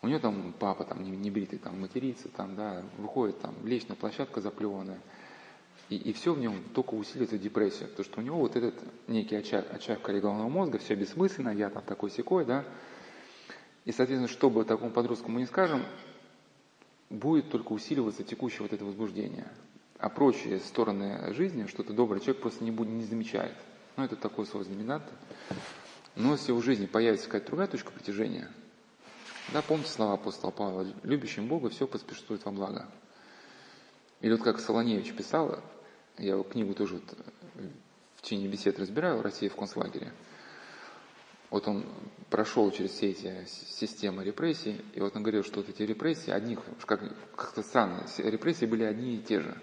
У него там папа там не, не бритый, там матерится, там, да, выходит там, лестничная площадка заплеванная. И, и все в нем только усиливается депрессия, потому что у него вот этот некий очаг, очаг коре головного мозга, все бессмысленно, я там такой секой, да. И, соответственно, чтобы такому подростку мы не скажем, будет только усиливаться текущее вот это возбуждение. А прочие стороны жизни, что-то доброе, человек просто не, будет, не замечает. Ну, это такой свой знаменат. Но если в жизни появится какая-то другая точка притяжения, да, помните слова апостола Павла, любящим Бога все поспешствует во благо. Или вот как Солоневич писал, я его книгу тоже вот в течение бесед разбираю, «Россия в концлагере», вот он прошел через все эти системы репрессий, и вот он говорил, что вот эти репрессии, одних, как, как-то странно, репрессии были одни и те же.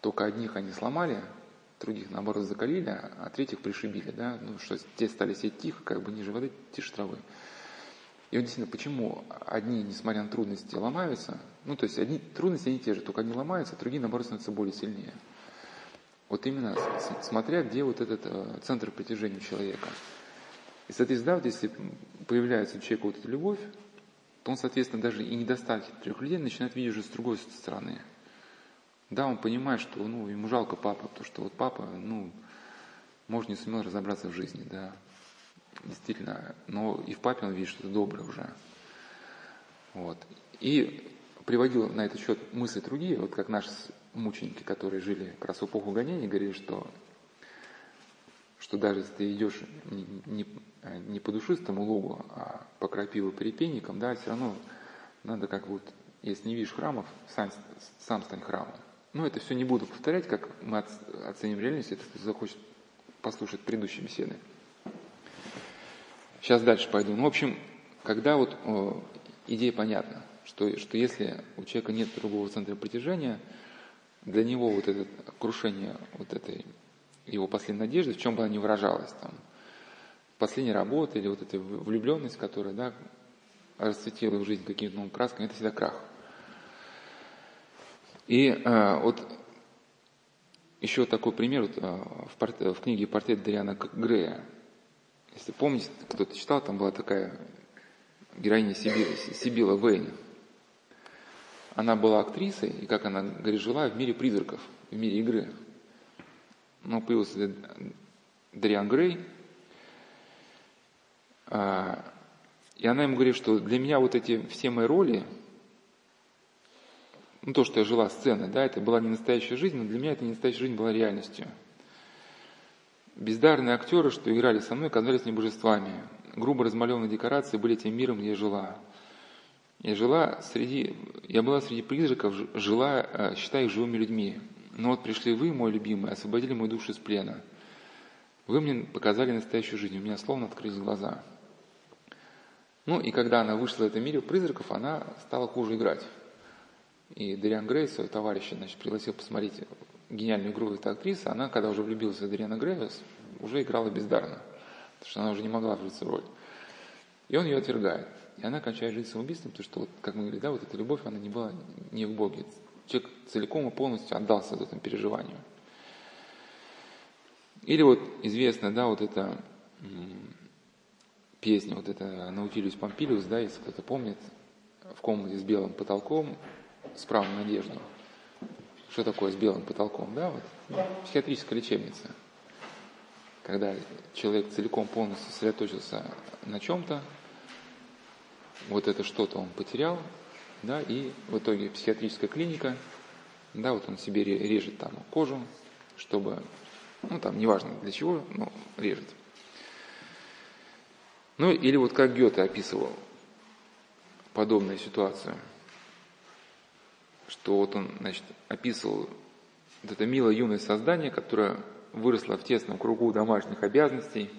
Только одних они сломали, других, наоборот, закалили, а третьих пришибили, да, ну, что те стали сидеть тихо, как бы ниже воды, тише травы. И вот действительно, почему одни, несмотря на трудности, ломаются, ну, то есть одни трудности, они те же, только одни ломаются, а другие, наоборот, становятся более сильнее. Вот именно смотря, где вот этот э, центр притяжения человека – и, соответственно, да, вот если появляется у человека вот эта любовь, то он, соответственно, даже и недостатки трех людей начинает видеть уже с другой стороны. Да, он понимает, что ну, ему жалко папа, потому что вот папа, ну, может, не сумел разобраться в жизни, да, действительно, но и в папе он видит что-то доброе уже. Вот. И приводил на этот счет мысли другие, вот как наши мученики, которые жили как раз в эпоху гонений, говорили, что что даже если ты идешь не, не, не по душистому лугу, а по крапиву перепенникам, да, все равно надо как вот, если не видишь храмов, сам, сам стань храмом. Ну, это все не буду повторять, как мы оценим реальность, кто захочет послушать предыдущие беседы. Сейчас дальше пойду. Ну, в общем, когда вот о, идея понятна, что, что если у человека нет другого центра притяжения, для него вот это крушение вот этой его последней надежды, в чем бы она ни выражалась, там, последняя работа или вот эта влюбленность, которая, да, расцветила его жизнь каким-то новым красками, это всегда крах. И а, вот еще такой пример вот, а, в, порт, в книге «Портрет Дариана Грея». Если помните, кто-то читал, там была такая героиня Сибила, Сибила Вейн. Она была актрисой, и как она говорит, жила в мире призраков, в мире игры ну, появился Дриан Грей, а, и она ему говорит, что для меня вот эти все мои роли, ну, то, что я жила сценой, да, это была не настоящая жизнь, но для меня эта не настоящая жизнь была реальностью. Бездарные актеры, что играли со мной, казались мне божествами. Грубо размалеванные декорации были тем миром, где я жила. Я жила среди, я была среди призраков, жила, а, считая их живыми людьми. Но вот пришли вы, мой любимый, освободили мою душу из плена. Вы мне показали настоящую жизнь, у меня словно открылись глаза. Ну и когда она вышла в этом мире призраков, она стала хуже играть. И Дариан Грей, свой товарищ, значит, пригласил посмотреть гениальную игру этой актрисы. Она, когда уже влюбилась в Дариана Грея, уже играла бездарно, потому что она уже не могла вжиться в роль. И он ее отвергает. И она кончает жизнь самоубийством, потому что, вот, как мы говорили, да, вот эта любовь, она не была не в Боге, Человек целиком и полностью отдался этому переживанию. Или вот известная, да, вот эта песня, вот это Наутилиус Помпилиус, да, если кто-то помнит, в комнате с белым потолком, справа надежду. Что такое с белым потолком, да, вот, психиатрическая лечебница. Когда человек целиком полностью сосредоточился на чем-то, вот это что-то он потерял, да, и в итоге психиатрическая клиника, да, вот он себе режет там кожу, чтобы, ну там, неважно для чего, но режет. Ну или вот как Гёте описывал подобную ситуацию. Что вот он, значит, описывал вот это милое юное создание, которое выросло в тесном кругу домашних обязанностей,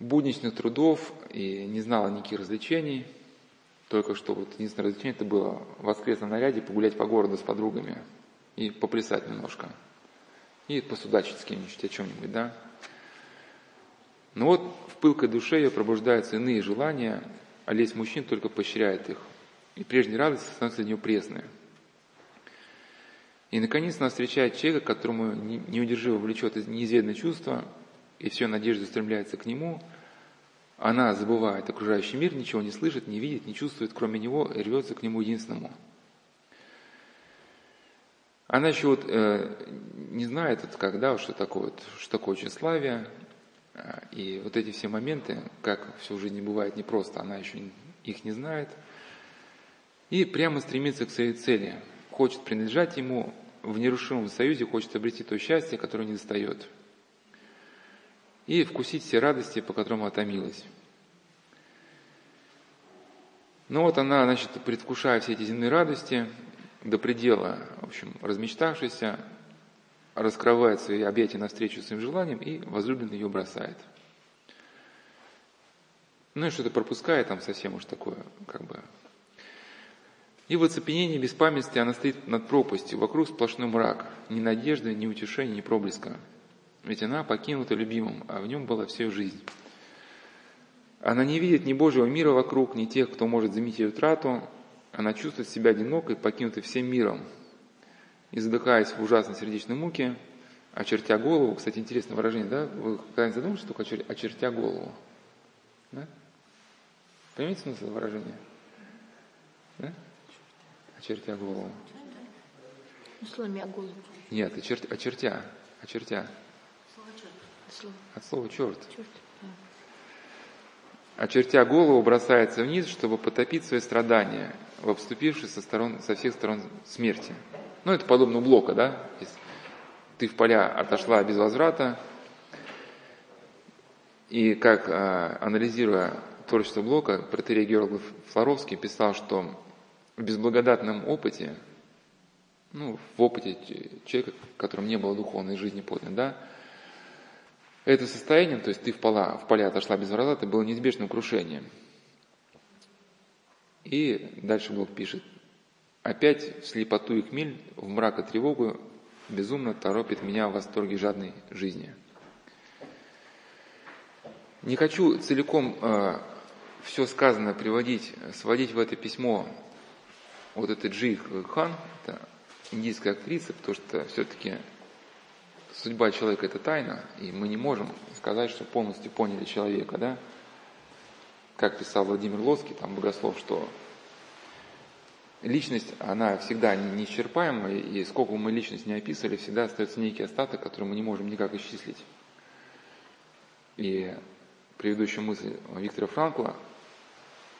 будничных трудов и не знало никаких развлечений. Только что вот единственное развлечение это было в воскресном наряде погулять по городу с подругами и поплясать немножко. И посудачить с кем-нибудь о чем-нибудь, да. Но вот в пылкой душе ее пробуждаются иные желания, а лесть мужчин только поощряет их. И прежняя радость становится для. И наконец она встречает человека, которому неудержимо влечет неизведанное чувство, и все надежда устремляется к нему. Она забывает окружающий мир, ничего не слышит, не видит, не чувствует, кроме него, и рвется к нему единственному. Она еще вот э, не знает, вот, когда, что такое, вот, что такое тщеславие, а, и вот эти все моменты, как все в жизни бывает непросто, она еще их не знает. И прямо стремится к своей цели. Хочет принадлежать ему, в нерушимом союзе хочет обрести то счастье, которое не достает. И вкусить все радости, по которым отомилась. Ну вот она, значит, предвкушая все эти земные радости, до предела, в общем, размечтавшись, раскрывает свои объятия навстречу своим желаниям и возлюбленный ее бросает. Ну и что-то пропускает там совсем уж такое, как бы. И в оцепенении беспамятстве она стоит над пропастью, вокруг сплошной мрак, ни надежды, ни утешения, ни проблеска. Ведь она покинута любимым, а в нем была вся жизнь. Она не видит ни Божьего мира вокруг, ни тех, кто может заметить ее утрату. Она чувствует себя одинокой, покинутой всем миром, и задыхаясь в ужасной сердечной муке, очертя голову, кстати, интересное выражение, да? Вы когда-нибудь задумались, что такое очертя голову? Да? Понимаете смысл выражения? Да? Очертя голову. Ну, сломя голову. Нет, очертя, очертя, очертя. Слово. От слова черт. Черт. Очертя голову, бросается вниз, чтобы потопить свои страдания, в обступившей со, сторон, со всех сторон смерти. Ну, это подобно блока, да? Если ты в поля отошла без возврата, и как, а, анализируя творчество Блока, протерей Георгий Флоровский писал, что в безблагодатном опыте, ну, в опыте человека, в котором не было духовной жизни подлинной, да, это состояние, то есть ты в поля, в поля отошла без возврата, было неизбежным крушением. И дальше Блок пишет, Опять в слепоту и хмель, в мрак и тревогу безумно торопит меня в восторге жадной жизни. Не хочу целиком э, все сказанное приводить, сводить в это письмо вот этот Джи Хан, это индийская актриса, потому что все-таки судьба человека это тайна, и мы не можем сказать, что полностью поняли человека, да? Как писал Владимир Лоский, там богослов, что личность, она всегда неисчерпаема, и сколько мы личность не описывали, всегда остается некий остаток, который мы не можем никак исчислить. И предыдущая мысль Виктора Франкла,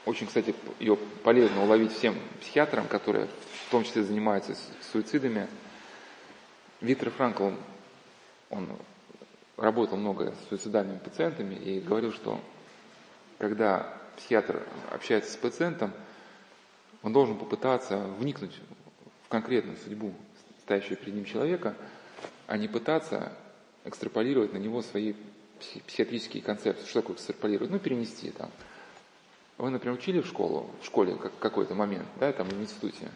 очень, кстати, ее полезно уловить всем психиатрам, которые в том числе занимаются суицидами. Виктор Франкл, он работал много с суицидальными пациентами и говорил, что когда психиатр общается с пациентом, он должен попытаться вникнуть в конкретную судьбу стоящего перед ним человека, а не пытаться экстраполировать на него свои психиатрические концепции. Что такое экстраполировать? Ну, перенести там. Вы, например, учили в школу, в школе как, какой-то момент, да, там в институте.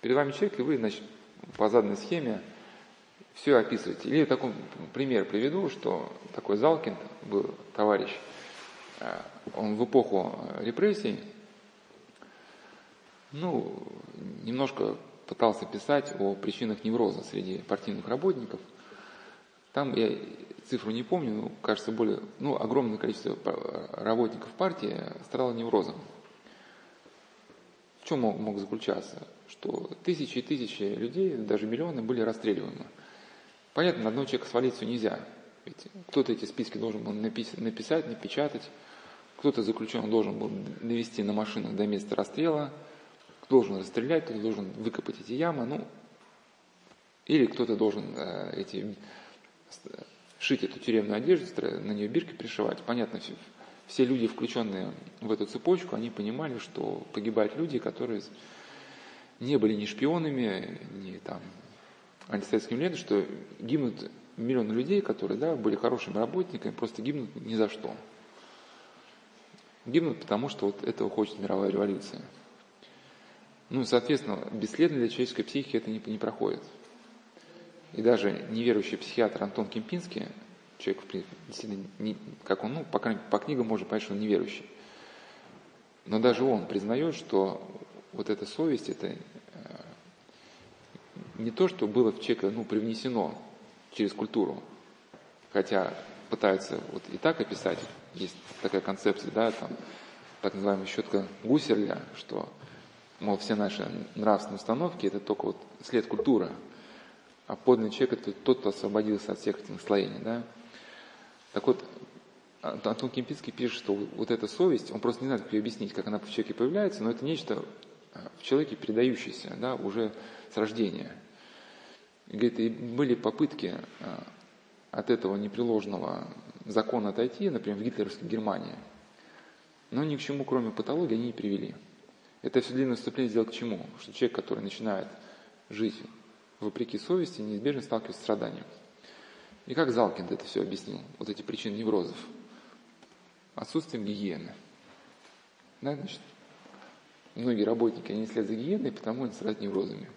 Перед вами человек, и вы, значит, по заданной схеме все описываете. Или такой пример приведу, что такой Залкин был товарищ, э, он в эпоху репрессий ну, немножко пытался писать о причинах невроза среди партийных работников. Там я цифру не помню, но кажется, более, ну, огромное количество работников партии страдало неврозом. В чем мог, заключаться? Что тысячи и тысячи людей, даже миллионы, были расстреливаемы. Понятно, на одного человека свалить все нельзя. Ведь кто-то эти списки должен был написать, напечатать, кто-то заключен должен был довести на машинах до места расстрела – должен расстрелять, кто-то должен выкопать эти ямы, ну, или кто-то должен э, эти, шить эту тюремную одежду, на нее бирки пришивать. Понятно, все, люди, включенные в эту цепочку, они понимали, что погибают люди, которые не были ни шпионами, ни там антисоветскими лентами, что гибнут миллионы людей, которые да, были хорошими работниками, просто гибнут ни за что. Гибнут, потому что вот этого хочет мировая революция. Ну, соответственно, бесследно для человеческой психики это не, не проходит. И даже неверующий психиатр Антон Кемпинский, человек, действительно, не, как он, ну, по, по книгам можно понять, что он неверующий. Но даже он признает, что вот эта совесть, это э, не то, что было в человека ну, привнесено через культуру, хотя пытаются вот и так описать, есть такая концепция, да, там, так называемая щетка Гусерля, что, мол, все наши нравственные установки – это только вот след культуры, а подлинный человек – это тот, кто освободился от всех этих наслоений, да. Так вот, Антон Кемпинский пишет, что вот эта совесть, он просто не знает, как ее объяснить, как она в человеке появляется, но это нечто а, в человеке передающееся, да, уже с рождения. И, говорит, и были попытки а, от этого непреложного закона отойти, например, в гитлеровской Германии. Но ни к чему, кроме патологии, они не привели. Это все длинное выступление сделал к чему? Что человек, который начинает жить вопреки совести, неизбежно сталкивается с страданием. И как Залкин это все объяснил, вот эти причины неврозов? Отсутствием гигиены. Да, значит, многие работники, они след за гигиеной, потому они страдают неврозами.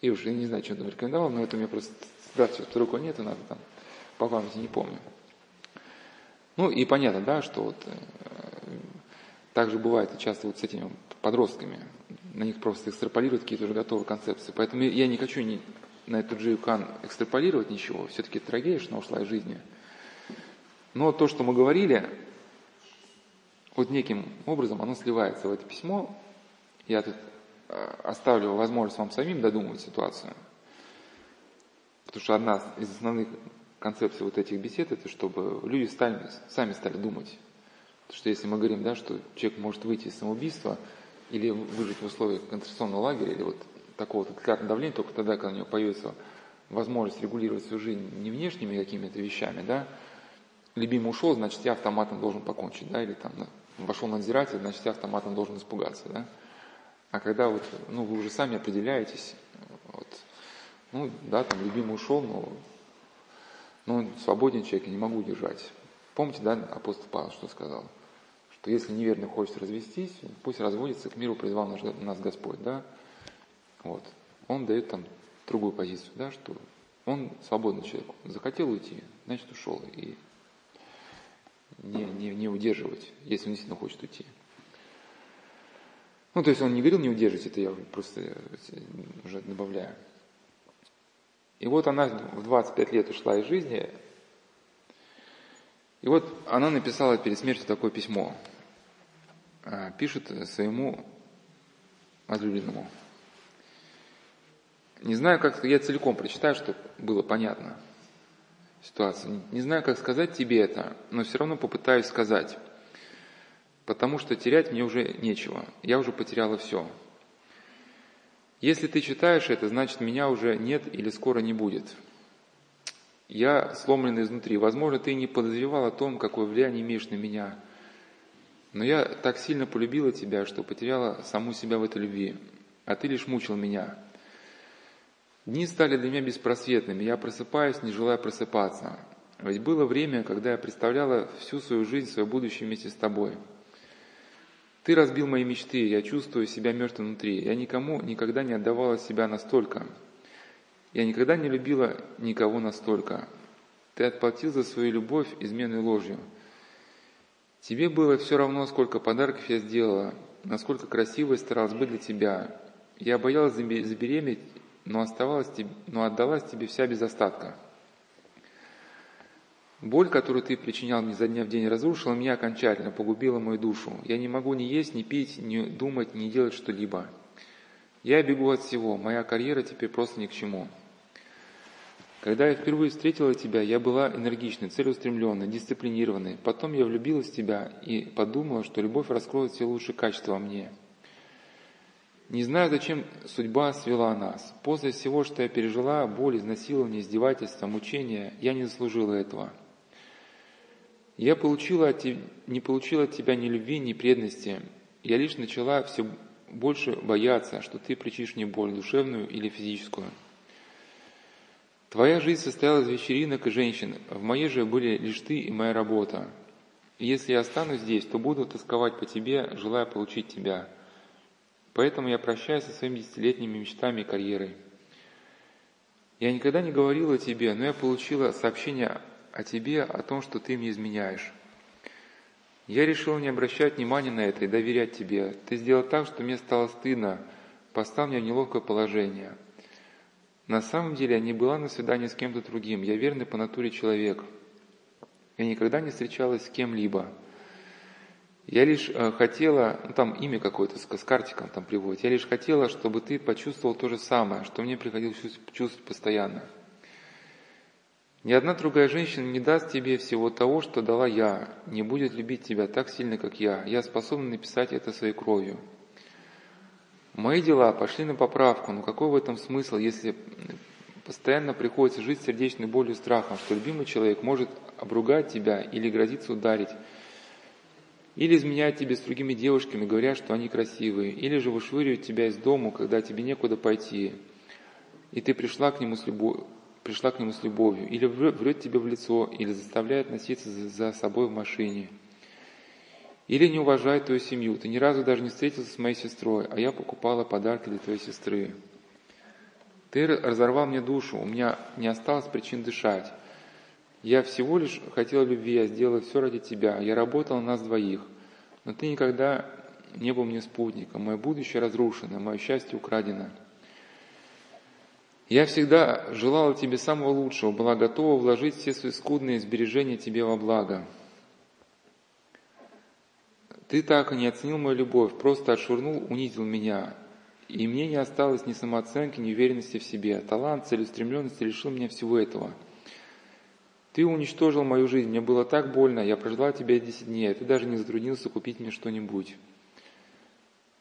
И уже не знаю, он там рекомендовал, но это у меня просто да, сейчас под рукой нет, и надо там по памяти не помню. Ну и понятно, да, что вот э, также бывает и часто вот с этими подростками. На них просто экстраполируют какие-то уже готовые концепции. Поэтому я не хочу ни, на эту Джию Кан экстраполировать ничего. Все-таки трагедия, что она ушла из жизни. Но то, что мы говорили, вот неким образом оно сливается в это письмо. Я тут э, оставлю возможность вам самим додумывать ситуацию. Потому что одна из основных концепций вот этих бесед, это чтобы люди стали, сами стали думать. Потому что если мы говорим, да, что человек может выйти из самоубийства или выжить в условиях концентрационного лагеря, или вот такого тоталитарного давления, только тогда, когда у него появится возможность регулировать свою жизнь не внешними какими-то вещами, да, любимый ушел, значит, я автоматом должен покончить, да, или там вошел надзиратель, значит, я автоматом должен испугаться, да. А когда вот, ну, вы уже сами определяетесь, вот, ну, да, там любимый ушел, но но свободен человек, я не могу удержать. Помните, да, апостол Павел что сказал? Что если неверный хочет развестись, пусть разводится, к миру призвал наш, нас Господь, да? Вот. Он дает там другую позицию, да, что он свободный человек. Захотел уйти, значит ушел. И не, не, не удерживать, если он действительно хочет уйти. Ну, то есть он не говорил не удерживать, это я просто уже добавляю. И вот она в 25 лет ушла из жизни. И вот она написала перед смертью такое письмо. А, пишет своему возлюбленному. Не знаю, как я целиком прочитаю, чтобы было понятно ситуация. Не знаю, как сказать тебе это, но все равно попытаюсь сказать. Потому что терять мне уже нечего. Я уже потеряла все. Если ты читаешь это, значит меня уже нет или скоро не будет. Я сломлен изнутри. Возможно, ты не подозревал о том, какое влияние имеешь на меня. Но я так сильно полюбила тебя, что потеряла саму себя в этой любви. А ты лишь мучил меня. Дни стали для меня беспросветными. Я просыпаюсь, не желая просыпаться. Ведь было время, когда я представляла всю свою жизнь, свое будущее вместе с тобой – ты разбил мои мечты, я чувствую себя мертвым внутри. Я никому никогда не отдавала себя настолько. Я никогда не любила никого настолько. Ты отплатил за свою любовь изменой ложью. Тебе было все равно, сколько подарков я сделала, насколько красивой старалась быть для тебя. Я боялась забеременеть, но, оставалась, но отдалась тебе вся без остатка. Боль, которую ты причинял мне за дня в день, разрушила меня окончательно, погубила мою душу. Я не могу ни есть, ни пить, ни думать, ни делать что-либо. Я бегу от всего, моя карьера теперь просто ни к чему. Когда я впервые встретила тебя, я была энергичной, целеустремленной, дисциплинированной. Потом я влюбилась в тебя и подумала, что любовь раскроет все лучшие качества во мне. Не знаю, зачем судьба свела нас. После всего, что я пережила, боль, изнасилование, издевательство, мучения, я не заслужила этого – я получила от, не получила от тебя ни любви, ни преданности. Я лишь начала все больше бояться, что ты причинишь мне боль душевную или физическую. Твоя жизнь состояла из вечеринок и женщин, в моей же были лишь ты и моя работа. Если я останусь здесь, то буду тосковать по тебе, желая получить тебя. Поэтому я прощаюсь со своими десятилетними мечтами и карьерой. Я никогда не говорила тебе, но я получила сообщение о тебе, о том, что ты мне изменяешь. Я решил не обращать внимания на это и доверять тебе. Ты сделал так, что мне стало стыдно, поставил меня в неловкое положение. На самом деле я не была на свидании с кем-то другим, я верный по натуре человек. Я никогда не встречалась с кем-либо. Я лишь э, хотела, ну там имя какое-то с, с картиком там приводит, я лишь хотела, чтобы ты почувствовал то же самое, что мне приходилось чувствовать постоянно. Ни одна другая женщина не даст тебе всего того, что дала я, не будет любить тебя так сильно, как я. Я способна написать это своей кровью. Мои дела пошли на поправку, но какой в этом смысл, если постоянно приходится жить сердечной болью и страхом, что любимый человек может обругать тебя или грозится ударить, или изменять тебе с другими девушками, говоря, что они красивые, или же вышвыривать тебя из дому, когда тебе некуда пойти, и ты пришла к нему с любовью, пришла к нему с любовью, или врет тебе в лицо, или заставляет носиться за собой в машине, или не уважает твою семью. Ты ни разу даже не встретился с моей сестрой, а я покупала подарки для твоей сестры. Ты разорвал мне душу, у меня не осталось причин дышать. Я всего лишь хотела любви, я сделала все ради тебя. Я работала на нас двоих. Но ты никогда не был мне спутником. Мое будущее разрушено, мое счастье украдено. Я всегда желала тебе самого лучшего, была готова вложить все свои скудные сбережения тебе во благо. Ты так и не оценил мою любовь, просто отшвырнул, унизил меня. И мне не осталось ни самооценки, ни уверенности в себе. Талант, целеустремленность лишил меня всего этого – ты уничтожил мою жизнь, мне было так больно, я прожила тебя 10 дней, а ты даже не затруднился купить мне что-нибудь.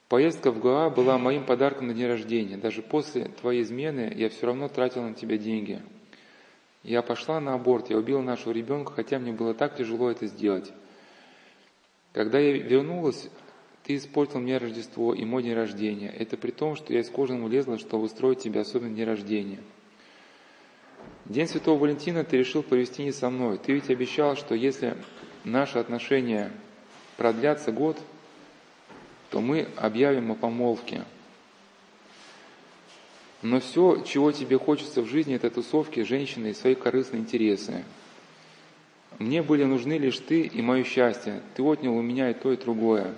Поездка в Гоа была моим подарком на день рождения. Даже после твоей измены я все равно тратила на тебя деньги. Я пошла на аборт, я убила нашего ребенка, хотя мне было так тяжело это сделать. Когда я вернулась, ты испортил мне Рождество и мой день рождения. Это при том, что я из кожи влезла, чтобы устроить тебе особенный день рождения. День Святого Валентина ты решил провести не со мной. Ты ведь обещал, что если наши отношения продлятся год, то мы объявим о помолвке. Но все, чего тебе хочется в жизни, это тусовки, женщины и свои корыстные интересы. Мне были нужны лишь ты и мое счастье. Ты отнял у меня и то, и другое.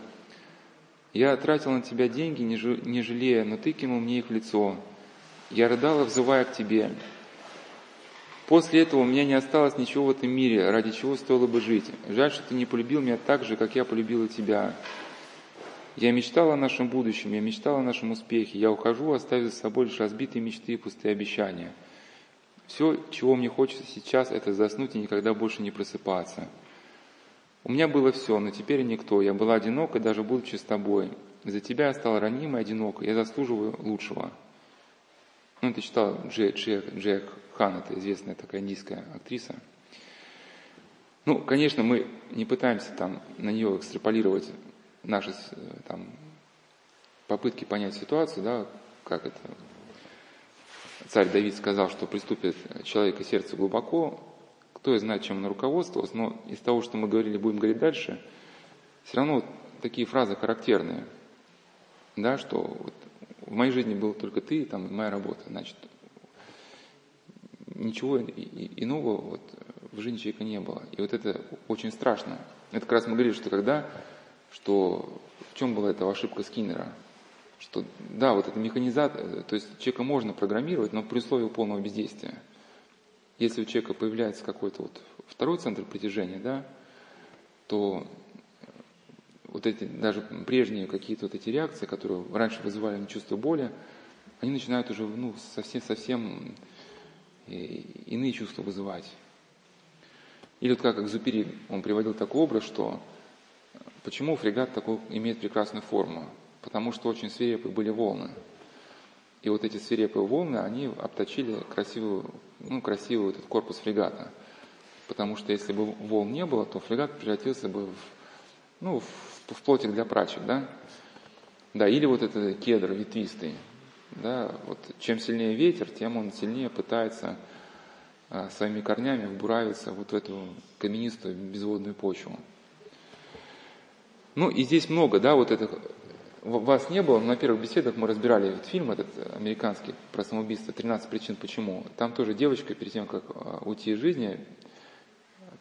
Я тратил на тебя деньги, не жалея, но ты кинул мне их в лицо. Я рыдала, взывая к тебе. После этого у меня не осталось ничего в этом мире, ради чего стоило бы жить. Жаль, что ты не полюбил меня так же, как я полюбила тебя. Я мечтала о нашем будущем, я мечтала о нашем успехе. Я ухожу, оставив за собой лишь разбитые мечты и пустые обещания. Все, чего мне хочется сейчас, это заснуть и никогда больше не просыпаться. У меня было все, но теперь никто. Я была одинока, даже будучи с тобой. За тебя я стала ранимой, одинокой. Я заслуживаю лучшего. Ну, ты читал Джек, Джек, Джек Хан, это известная такая индийская актриса. Ну, конечно, мы не пытаемся там на нее экстраполировать наши там, попытки понять ситуацию, да, как это царь Давид сказал, что приступит человека сердце глубоко, кто знает, чем он руководствовался, но из того, что мы говорили, будем говорить дальше, все равно вот такие фразы характерные, да, что вот в моей жизни был только ты там, моя работа, значит, ничего иного вот в жизни человека не было. И вот это очень страшно. Это как раз мы говорили, что когда, что в чем была эта ошибка Скиннера, что да, вот это механизация, то есть человека можно программировать, но при условии полного бездействия. Если у человека появляется какой-то вот второй центр притяжения, да, то вот эти даже прежние какие-то вот эти реакции, которые раньше вызывали чувство боли, они начинают уже ну, совсем, совсем иные чувства вызывать. Или вот как Экзупери, он приводил такой образ, что почему фрегат такой имеет прекрасную форму? Потому что очень свирепые были волны. И вот эти свирепые волны, они обточили красивую, ну, красивый этот корпус фрегата. Потому что если бы волн не было, то фрегат превратился бы в, ну, в, в плотик для прачек, да? Да, или вот этот кедр ветвистый. Да, вот чем сильнее ветер, тем он сильнее пытается а, своими корнями вбуравиться вот в эту каменистую безводную почву. Ну и здесь много, да, вот этих вас не было, но на первых беседах мы разбирали этот фильм, этот американский про самоубийство «13 причин почему». Там тоже девочка перед тем, как а, уйти из жизни,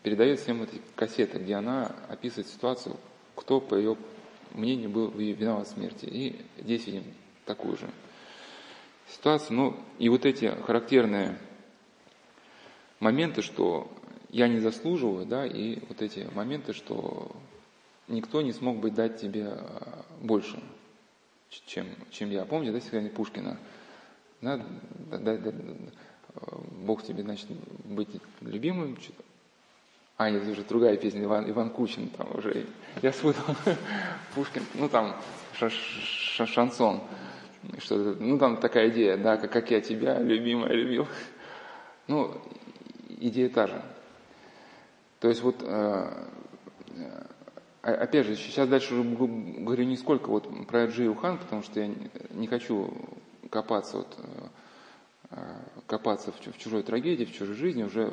передает всем эти кассеты, где она описывает ситуацию, кто, по ее мнению, был виноват в смерти. И здесь видим такую же ситуацию. Ну и вот эти характерные моменты, что я не заслуживаю, да, и вот эти моменты, что никто не смог бы дать тебе а, больше, чем, чем я. Помните, да, стихотворение Пушкина? Да, да, да, да, Бог тебе, значит, быть любимым. А, нет, уже другая песня, Иван, Иван Кучин, там уже, я спутал, Пушкин, ну там шансон, что ну там такая идея, да, как, как я тебя, любимая, любил. Ну, идея та же. То есть вот э, а, опять же, сейчас дальше уже говорю не сколько вот про Джи Ухан, потому что я не хочу копаться, вот, э, копаться в, в чужой трагедии, в чужой жизни, уже,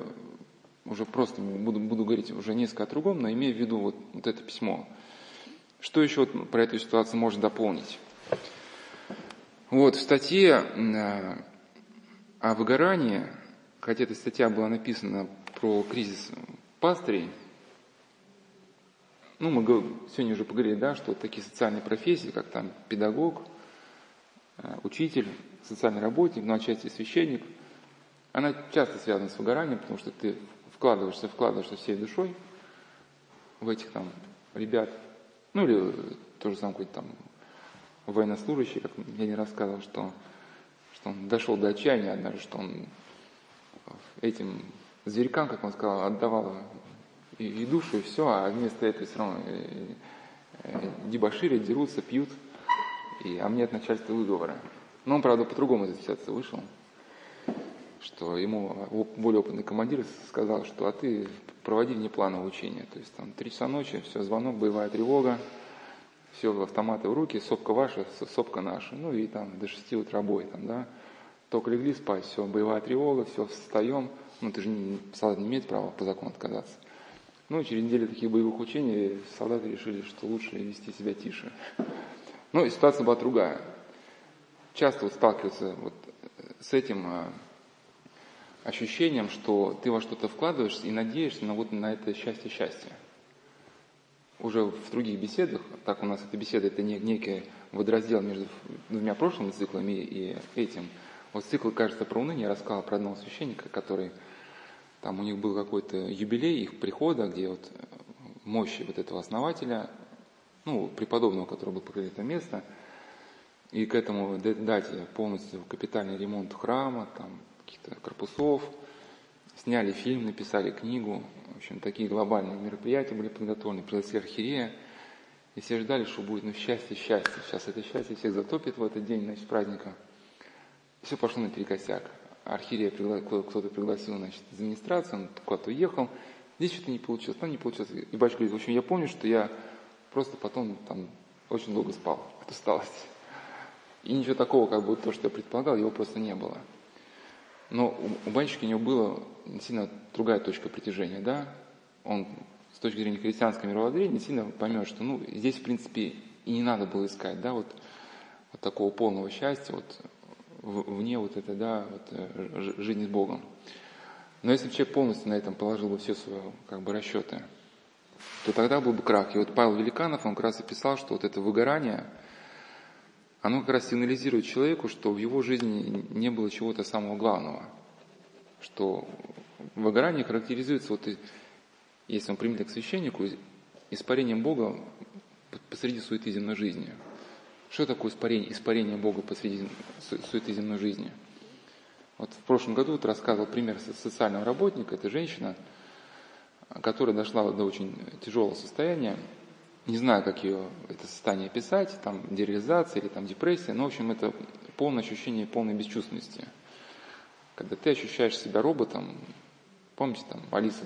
уже просто буду, буду говорить уже несколько о другом, но имея в виду вот, вот это письмо. Что еще вот про эту ситуацию можно дополнить? Вот в статье э, о выгорании, хотя эта статья была написана про кризис пастырей, ну, мы сегодня уже поговорили, да, что такие социальные профессии, как там педагог, э, учитель, социальный работник, ну, отчасти священник, она часто связана с выгоранием, потому что ты вкладываешься, вкладываешься всей душой в этих там ребят, ну или то же самое какой-то там военнослужащий, как я не рассказывал, что, что он дошел до отчаяния однажды, что он этим зверькам, как он сказал, отдавал и, и душу, и все, а вместо этого все равно дебоширят, дерутся, пьют, и, а мне от начальства выговора. Но он, правда, по-другому из этой ситуации вышел, что ему более опытный командир сказал, что а ты проводи внеплановое учение. То есть там три часа ночи, все, звонок, боевая тревога, все, автоматы в руки, сопка ваша, сопка наша. Ну и там до шести утра бой там, да. Только легли спать, все, боевая тревога, все, встаем. Ну ты же не, солдат не имеет права по закону отказаться. Ну, через неделю таких боевых учений солдаты решили, что лучше вести себя тише. Но ситуация была другая. Часто вот сталкиваются вот с этим а, ощущением, что ты во что-то вкладываешься и надеешься на, вот, на это счастье-счастье. Уже в других беседах, так у нас эта беседа, это не, некий водораздел между двумя прошлыми циклами и этим. Вот цикл, кажется, про уныние, рассказал про одного священника, который там у них был какой-то юбилей их прихода, где вот э, мощи вот этого основателя, ну, преподобного, который был покрыт это место, и к этому дате полностью капитальный ремонт храма, там каких-то корпусов, сняли фильм, написали книгу, в общем, такие глобальные мероприятия были подготовлены, пригласили архиерея, и все ждали, что будет, ну, счастье, счастье, сейчас это счастье всех затопит в этот день, значит, праздника. Все пошло на архиерея кто-то пригласил, значит, из администрации, он куда-то уехал, здесь что-то не получилось, там не получилось. И батюшка говорит, в общем, я помню, что я просто потом там очень долго спал от усталости. И ничего такого, как бы то, что я предполагал, его просто не было. Но у, у батюшки у него была сильно другая точка притяжения, да? Он с точки зрения христианского мировоззрения сильно поймет, что ну, здесь, в принципе, и не надо было искать, да, вот, вот такого полного счастья, вот вне вот это, да, вот, э, жизни с Богом. Но если бы человек полностью на этом положил бы все свои как бы, расчеты, то тогда был бы крах. И вот Павел Великанов, он как раз и писал, что вот это выгорание, оно как раз сигнализирует человеку, что в его жизни не было чего-то самого главного. Что выгорание характеризуется, вот, если он примет к священнику, испарением Бога посреди суеты земной жизни – что такое испарение, испарение Бога посреди суеты земной жизни? Вот в прошлом году вот рассказывал пример социального работника. Это женщина, которая дошла до очень тяжелого состояния. Не знаю, как ее это состояние описать, там дереализация или там депрессия, но в общем это полное ощущение полной бесчувственности. Когда ты ощущаешь себя роботом, помните там Алиса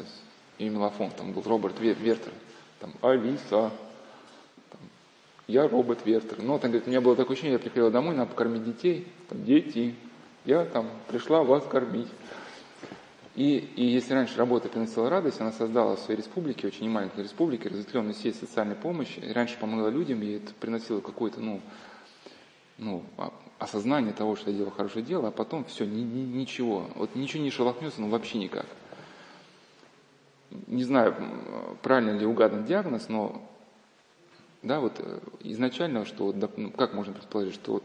и Мелофон, там был Роберт Вертер, там Алиса, я робот Вертер. Но там, говорит, у меня было такое ощущение, я приходила домой, надо покормить детей. Там, дети, я там пришла вас кормить. И, и если раньше работа приносила радость, она создала в своей республике, очень маленькой республике, разветвленную сеть социальной помощи. И раньше помогла людям, и это приносило какое-то, ну, ну, а, осознание того, что я делал хорошее дело, а потом все, ни, ни, ничего. Вот ничего не шелохнется, ну вообще никак. Не знаю, правильно ли угадан диагноз, но да, вот э, изначально, что ну, как можно предположить, что вот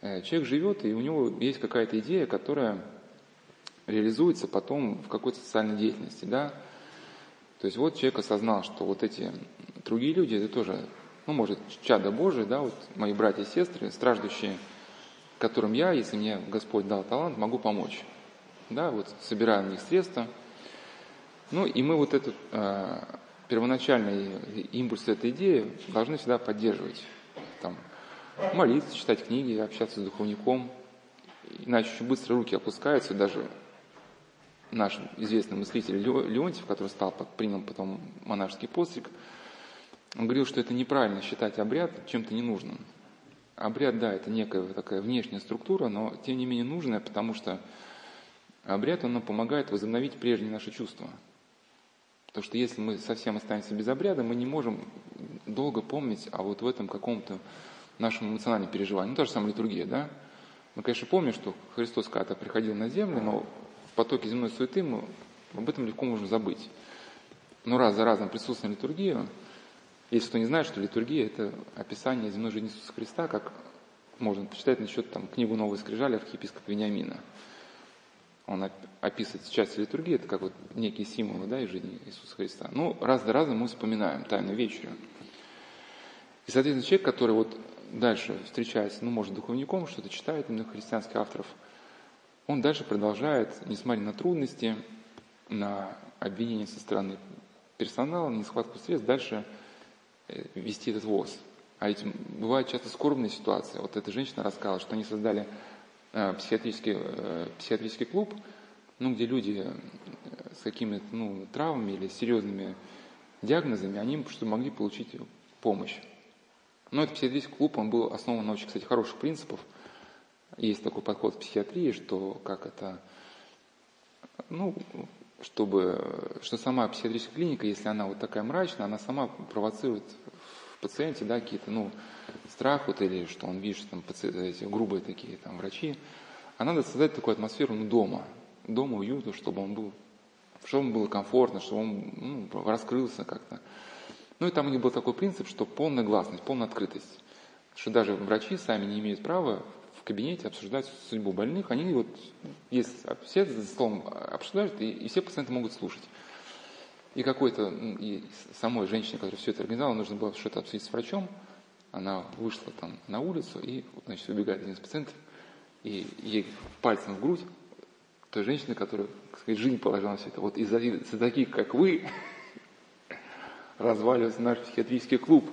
э, человек живет, и у него есть какая-то идея, которая реализуется потом в какой-то социальной деятельности, да. То есть вот человек осознал, что вот эти другие люди, это тоже, ну, может, чада Божие, да, вот мои братья и сестры, страждущие, которым я, если мне Господь дал талант, могу помочь. Да, вот собираю на них средства. Ну, и мы вот этот э, первоначальный импульс этой идеи должны всегда поддерживать. Там, молиться, читать книги, общаться с духовником. Иначе очень быстро руки опускаются, даже наш известный мыслитель Леонтьев, который стал принял потом монашеский постриг, он говорил, что это неправильно считать обряд чем-то ненужным. Обряд, да, это некая такая внешняя структура, но тем не менее нужная, потому что обряд, он помогает возобновить прежние наши чувства. Потому что если мы совсем останемся без обряда, мы не можем долго помнить о вот в этом каком-то нашем эмоциональном переживании. Ну, та же самая литургия, да? Мы, конечно, помним, что Христос когда-то приходил на землю, но потоке земной суеты мы об этом легко можем забыть. Но раз за разом присутствует литургия, если кто не знает, что литургия – это описание земной жизни Иисуса Христа, как можно почитать насчет там, книгу «Новой скрижали» архиепископа Вениамина. Он описывает часть литургии, это как вот некие символы да, из жизни Иисуса Христа. Ну, раз за разом мы вспоминаем Тайную вечерю. И, соответственно, человек, который вот дальше встречается, ну, может, духовником, что-то читает именно христианских авторов – он дальше продолжает, несмотря на трудности, на обвинения со стороны персонала, на несхватку средств, дальше э, вести этот ВОЗ. А ведь бывают часто скорбные ситуации. Вот эта женщина рассказала, что они создали психиатрический, э, психиатрический клуб, ну, где люди с какими-то ну, травмами или серьезными диагнозами, они чтобы могли получить помощь. Но этот психиатрический клуб, он был основан на очень, кстати, хороших принципах – есть такой подход в психиатрии, что как это, ну, чтобы, что сама психиатрическая клиника, если она вот такая мрачная, она сама провоцирует пациенте, да, какие-то, ну, страх вот или что он видит, что там пациенты, эти грубые такие там врачи, а надо создать такую атмосферу, ну, дома, дома уюта, чтобы он был, чтобы ему было комфортно, чтобы он ну, раскрылся как-то. Ну и там у них был такой принцип, что полная гласность, полная открытость. Что даже врачи сами не имеют права в кабинете обсуждать судьбу больных, они вот, есть, все за столом обсуждают, и, и все пациенты могут слушать. И какой-то, и самой женщине, которая все это организовала, нужно было что-то обсудить с врачом, она вышла там на улицу, и, значит, убегает один из пациентов, и ей пальцем в грудь той женщины, которая, так сказать, жизнь положила на все это. Вот из-за, из таких, как вы, разваливается наш психиатрический клуб.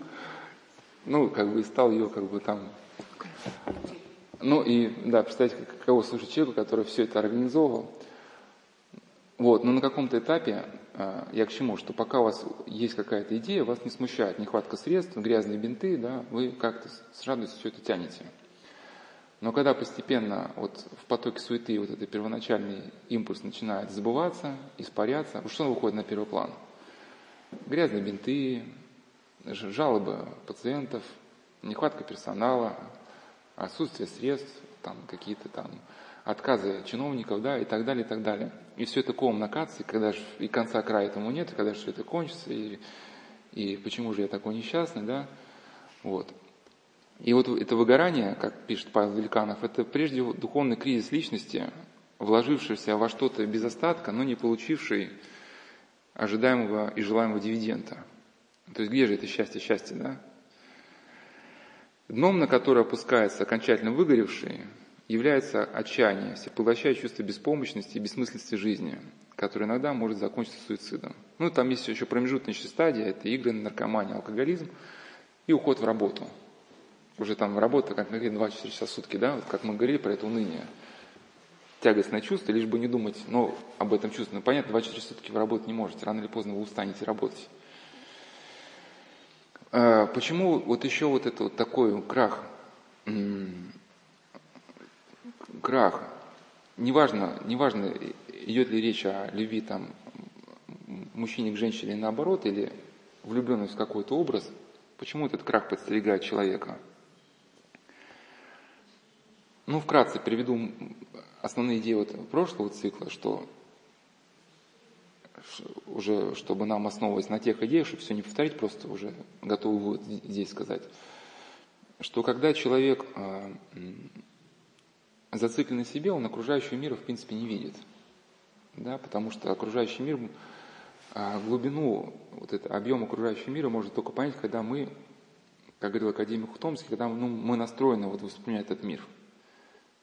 Ну, как бы, и стал ее, как бы, там ну и, да, представьте, каково слушать человеку, который все это организовывал. Вот, но на каком-то этапе а, я к чему, что пока у вас есть какая-то идея, вас не смущает нехватка средств, грязные бинты, да, вы как-то с радостью все это тянете. Но когда постепенно вот в потоке суеты вот этот первоначальный импульс начинает забываться, испаряться, что выходит на первый план? Грязные бинты, жалобы пациентов, нехватка персонала, отсутствие средств, там какие-то там отказы чиновников, да, и так далее, и так далее. И все это ком накатывается, и когда же и конца края этому нет, и когда же все это кончится, и, и почему же я такой несчастный, да, вот. И вот это выгорание, как пишет Павел Великанов, это прежде духовный кризис личности, вложившийся во что-то без остатка, но не получивший ожидаемого и желаемого дивиденда. То есть где же это счастье, счастье, да? Дном, на которое опускается окончательно выгоревший, является отчаяние, всепоглощающее чувство беспомощности и бессмысленности жизни, которое иногда может закончиться суицидом. Ну, там есть еще промежуточная стадия, это игры, наркомания, алкоголизм и уход в работу. Уже там работа, как говорили, 24 часа в сутки, да, вот как мы говорили про это уныние. Тягостное чувство, лишь бы не думать, ну, об этом чувстве. Ну, понятно, 24 сутки вы работать не можете, рано или поздно вы устанете работать. А, почему вот еще вот это вот такой крах, крах, неважно, неважно, идет ли речь о любви там мужчине к женщине наоборот, или влюбленность в какой-то образ, почему этот крах подстерегает человека? Ну, вкратце приведу основные идеи вот прошлого цикла, что уже, чтобы нам основывать на тех идеях, чтобы все не повторить, просто уже готовы вывод здесь сказать, что когда человек э, зациклен на себе, он окружающего мира в принципе не видит. Да, потому что окружающий мир, э, глубину, вот это, объем окружающего мира может только понять, когда мы, как говорил академик Хутомский, когда ну, мы настроены вот, воспринимать этот мир.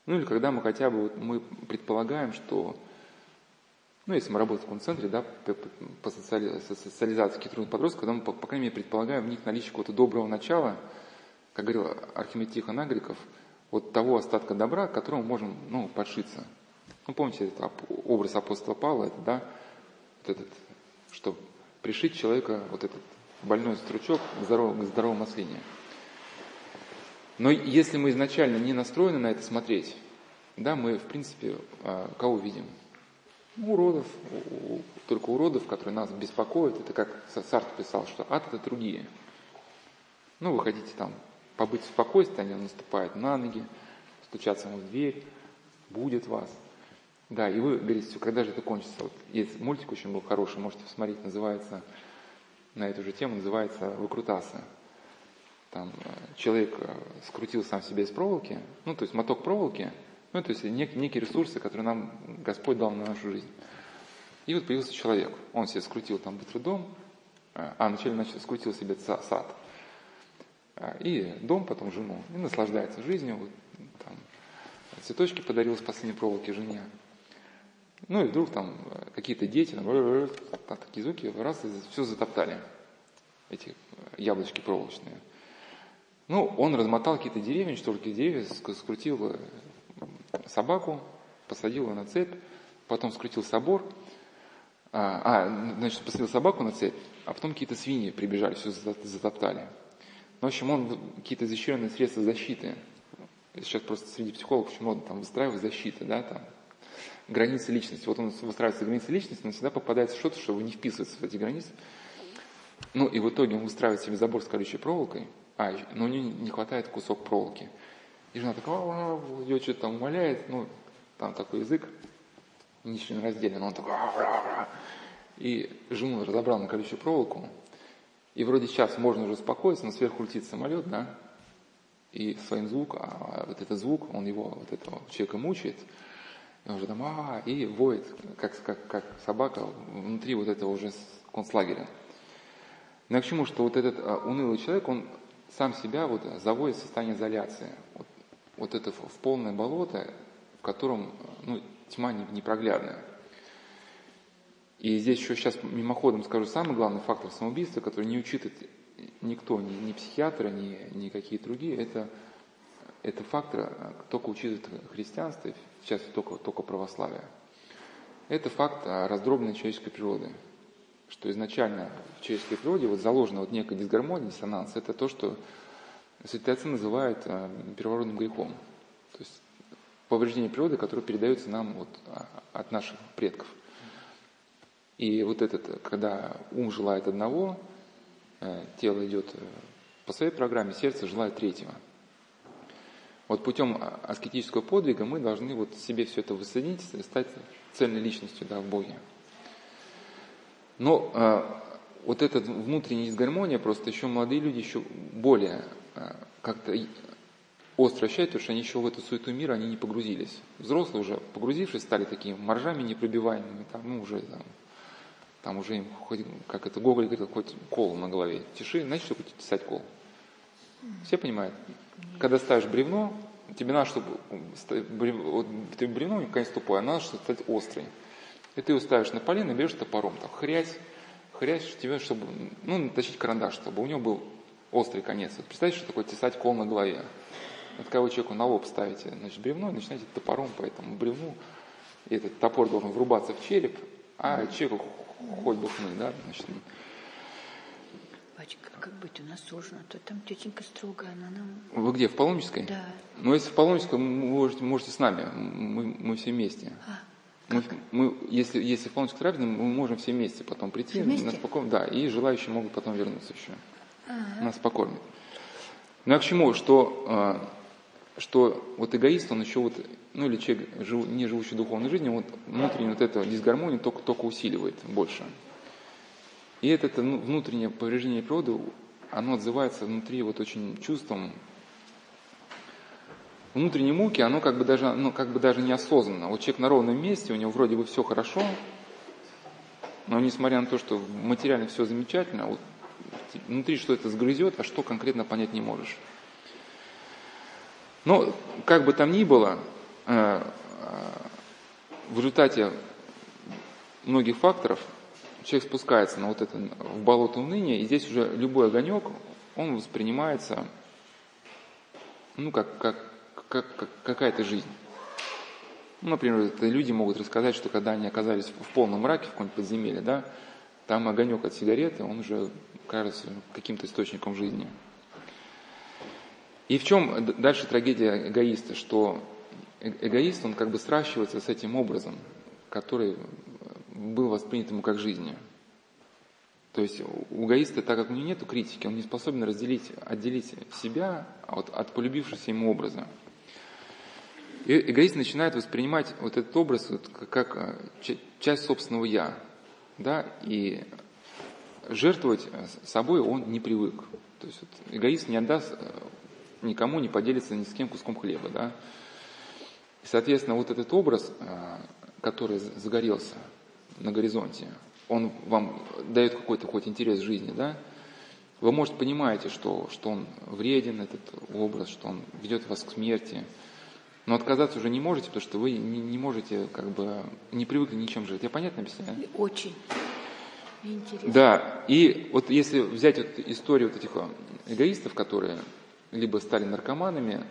Ну или когда мы хотя бы, вот, мы предполагаем, что ну, если мы работаем в таком центре, да, по социали... социализации трудных подростков, когда мы, по, по крайней мере, предполагаем в них наличие какого-то доброго начала, как говорил Архимед Тихон Агриков, вот того остатка добра, к которому можем, ну, подшиться. Ну, помните этот образ апостола Павла, это, да, вот этот, что пришить человека, вот этот больной стручок к здоровому, к здоровому маслине. Но если мы изначально не настроены на это смотреть, да, мы, в принципе, а, кого видим? уродов, только уродов, которые нас беспокоят. Это как Сарт писал, что ад это другие. Ну, вы хотите там побыть в спокойствии, они наступают на ноги, стучатся в дверь, будет вас. Да, и вы говорите, когда же это кончится? Вот есть мультик очень был хороший, можете посмотреть, называется, на эту же тему, называется «Выкрутасы». Там э, человек э, скрутил сам себя из проволоки, ну, то есть моток проволоки – ну, то есть нек, некие ресурсы, которые нам Господь дал на нашу жизнь. И вот появился человек. Он себе скрутил там быстрый дом, а, а вначале начал, скрутил себе сад. А, и дом, потом жену. И наслаждается жизнью. Вот, там, цветочки подарил с последней проволоки жене. Ну и вдруг там э, какие-то дети, там, там такие звуки, раз и все затоптали. Эти э, яблочки проволочные. Ну, он размотал какие-то деревья, что ли, деревья, скрутил э, собаку, посадил ее на цепь, потом скрутил собор, а, а, значит, посадил собаку на цепь, а потом какие-то свиньи прибежали, все затоптали. Ну, в общем, он какие-то изощренные средства защиты. Сейчас просто среди психологов очень модно там выстраивать защиты, да, там, границы личности. Вот он выстраивается границы личности, но всегда попадается что-то, чтобы не вписываться в эти границы. Ну, и в итоге он выстраивает себе забор с колючей проволокой, а, но у него не хватает кусок проволоки. И жена такая, ее что-то там умоляет, ну, там такой язык ничего не разделен, он такой, и жену разобрал на колючую проволоку, и вроде сейчас можно уже успокоиться, но сверху летит самолет, да, и своим звуком, а вот этот звук, он его, вот этого человека мучает, и он уже там, а, и воет, как, как, как собака внутри вот этого уже концлагеря. Но я к чему, что вот этот а, унылый человек, он сам себя вот заводит в состояние изоляции. Вот вот это в полное болото, в котором ну, тьма непроглядная. И здесь еще сейчас мимоходом скажу самый главный фактор самоубийства, который не учитывает никто, ни, ни психиатры, ни, ни какие другие, это, это фактор только учитывает христианство, сейчас только, только православие. Это факт раздробленной человеческой природы. Что изначально в человеческой природе вот заложена вот некая дисгармония, диссонанс. Это то, что Святые отцы называют э, первородным грехом. То есть повреждение природы, которое передается нам вот, а, от наших предков. И вот этот, когда ум желает одного, э, тело идет э, по своей программе, сердце желает третьего. Вот путем аскетического подвига мы должны вот себе все это воссоединить стать цельной личностью да, в Боге. Но э, вот эта внутренняя дисгармония, просто еще молодые люди еще более как-то остро ощущают, потому что они еще в эту суету мира они не погрузились. Взрослые уже, погрузившись, стали такими моржами непробиваемыми, там, ну, уже, там, там уже им, хоть, как это Гоголь говорил, хоть кол на голове. Тиши, знаете, что такое тесать кол? Все понимают? Когда ставишь бревно, тебе надо, чтобы вот, ты бревно, конечно, тупое, а надо, чтобы стать острый. И ты его ставишь на полено, берешь топором, там, хрясь, хрясь тебе, чтобы, ну, натащить карандаш, чтобы у него был острый конец. Вот представьте, что такое тесать кол на голове. Вот когда вы человеку на лоб ставите значит, бревно, и начинаете топором по этому бревну, и этот топор должен врубаться в череп, а человеку хоть бы хны, да, значит. Батюшка, как быть, у нас сложно. То там тетенька строгая, она нам... Вы где, в Паломнической? Да. Ну, если в Паломнической, можете, можете с нами, мы, мы все вместе. А, Мы, мы, если, если в Паломнической трапезной, мы можем все вместе потом прийти, вместе? нас покормят, да, и желающие могут потом вернуться еще. а, Нас покормят. Ну, а к чему? Что, а, что вот эгоист, он еще вот, ну или человек, жив- не живущий духовной жизнью, вот внутреннюю вот эту дисгармонию только, только усиливает больше. И это, это ну, внутреннее повреждение природы, оно отзывается внутри вот очень чувством внутренней муки, оно как бы даже, ну, как бы даже неосознанно. Вот человек на ровном месте, у него вроде бы все хорошо, но несмотря на то, что материально все замечательно, вот внутри что это сгрызет, а что конкретно понять не можешь. Но как бы там ни было, э, э, в результате многих факторов человек спускается на вот это в болото уныния, и здесь уже любой огонек, он воспринимается, ну, как, как, как, как какая-то жизнь. Ну, например, это люди могут рассказать, что когда они оказались в полном мраке, в каком-нибудь подземелье, да, там огонек от сигареты, он уже кажется каким-то источником жизни. И в чем дальше трагедия эгоиста, что э- эгоист, он как бы сращивается с этим образом, который был воспринят ему как жизнь. То есть у эгоиста, так как у него нет критики, он не способен разделить, отделить себя от, от полюбившегося ему образа. И эгоист начинает воспринимать вот этот образ вот как, э, часть собственного «я». Да? И жертвовать собой он не привык. То есть вот эгоист не отдаст э, никому, не поделится ни с кем куском хлеба. Да? И, соответственно, вот этот образ, э, который загорелся на горизонте, он вам дает какой-то хоть интерес жизни, да? Вы, может, понимаете, что, что он вреден, этот образ, что он ведет вас к смерти, но отказаться уже не можете, потому что вы не, не можете, как бы, не привыкли ничем жить. Я понятно объясняю? Очень. Интересно. Да, и вот если взять вот историю вот этих э, эгоистов, которые либо стали наркоманами,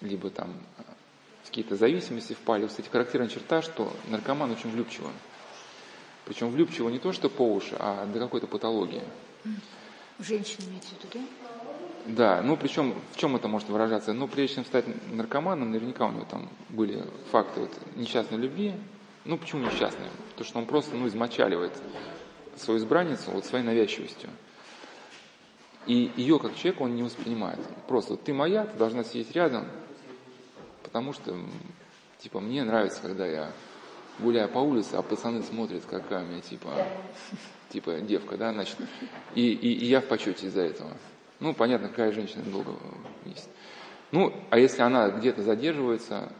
либо там э, в какие-то зависимости впали, кстати, характерная черта, что наркоман очень влюбчивый. Причем влюбчиво не то, что по уши, а до какой-то патологии. Женщина имеется в виду, да? Да, ну причем в чем это может выражаться? Ну, прежде чем стать наркоманом, наверняка у него там были факты вот, несчастной любви. Ну, почему несчастной? Потому что он просто ну, измочаливает свою избранницу вот своей навязчивостью. И ее как человека он не воспринимает. Просто ты моя, ты должна сидеть рядом, потому что, типа, мне нравится, когда я гуляю по улице, а пацаны смотрят, какая у меня, типа, типа девка, да, значит, и, и, и я в почете из-за этого. Ну, понятно, какая женщина долго есть. Ну, а если она где-то задерживается,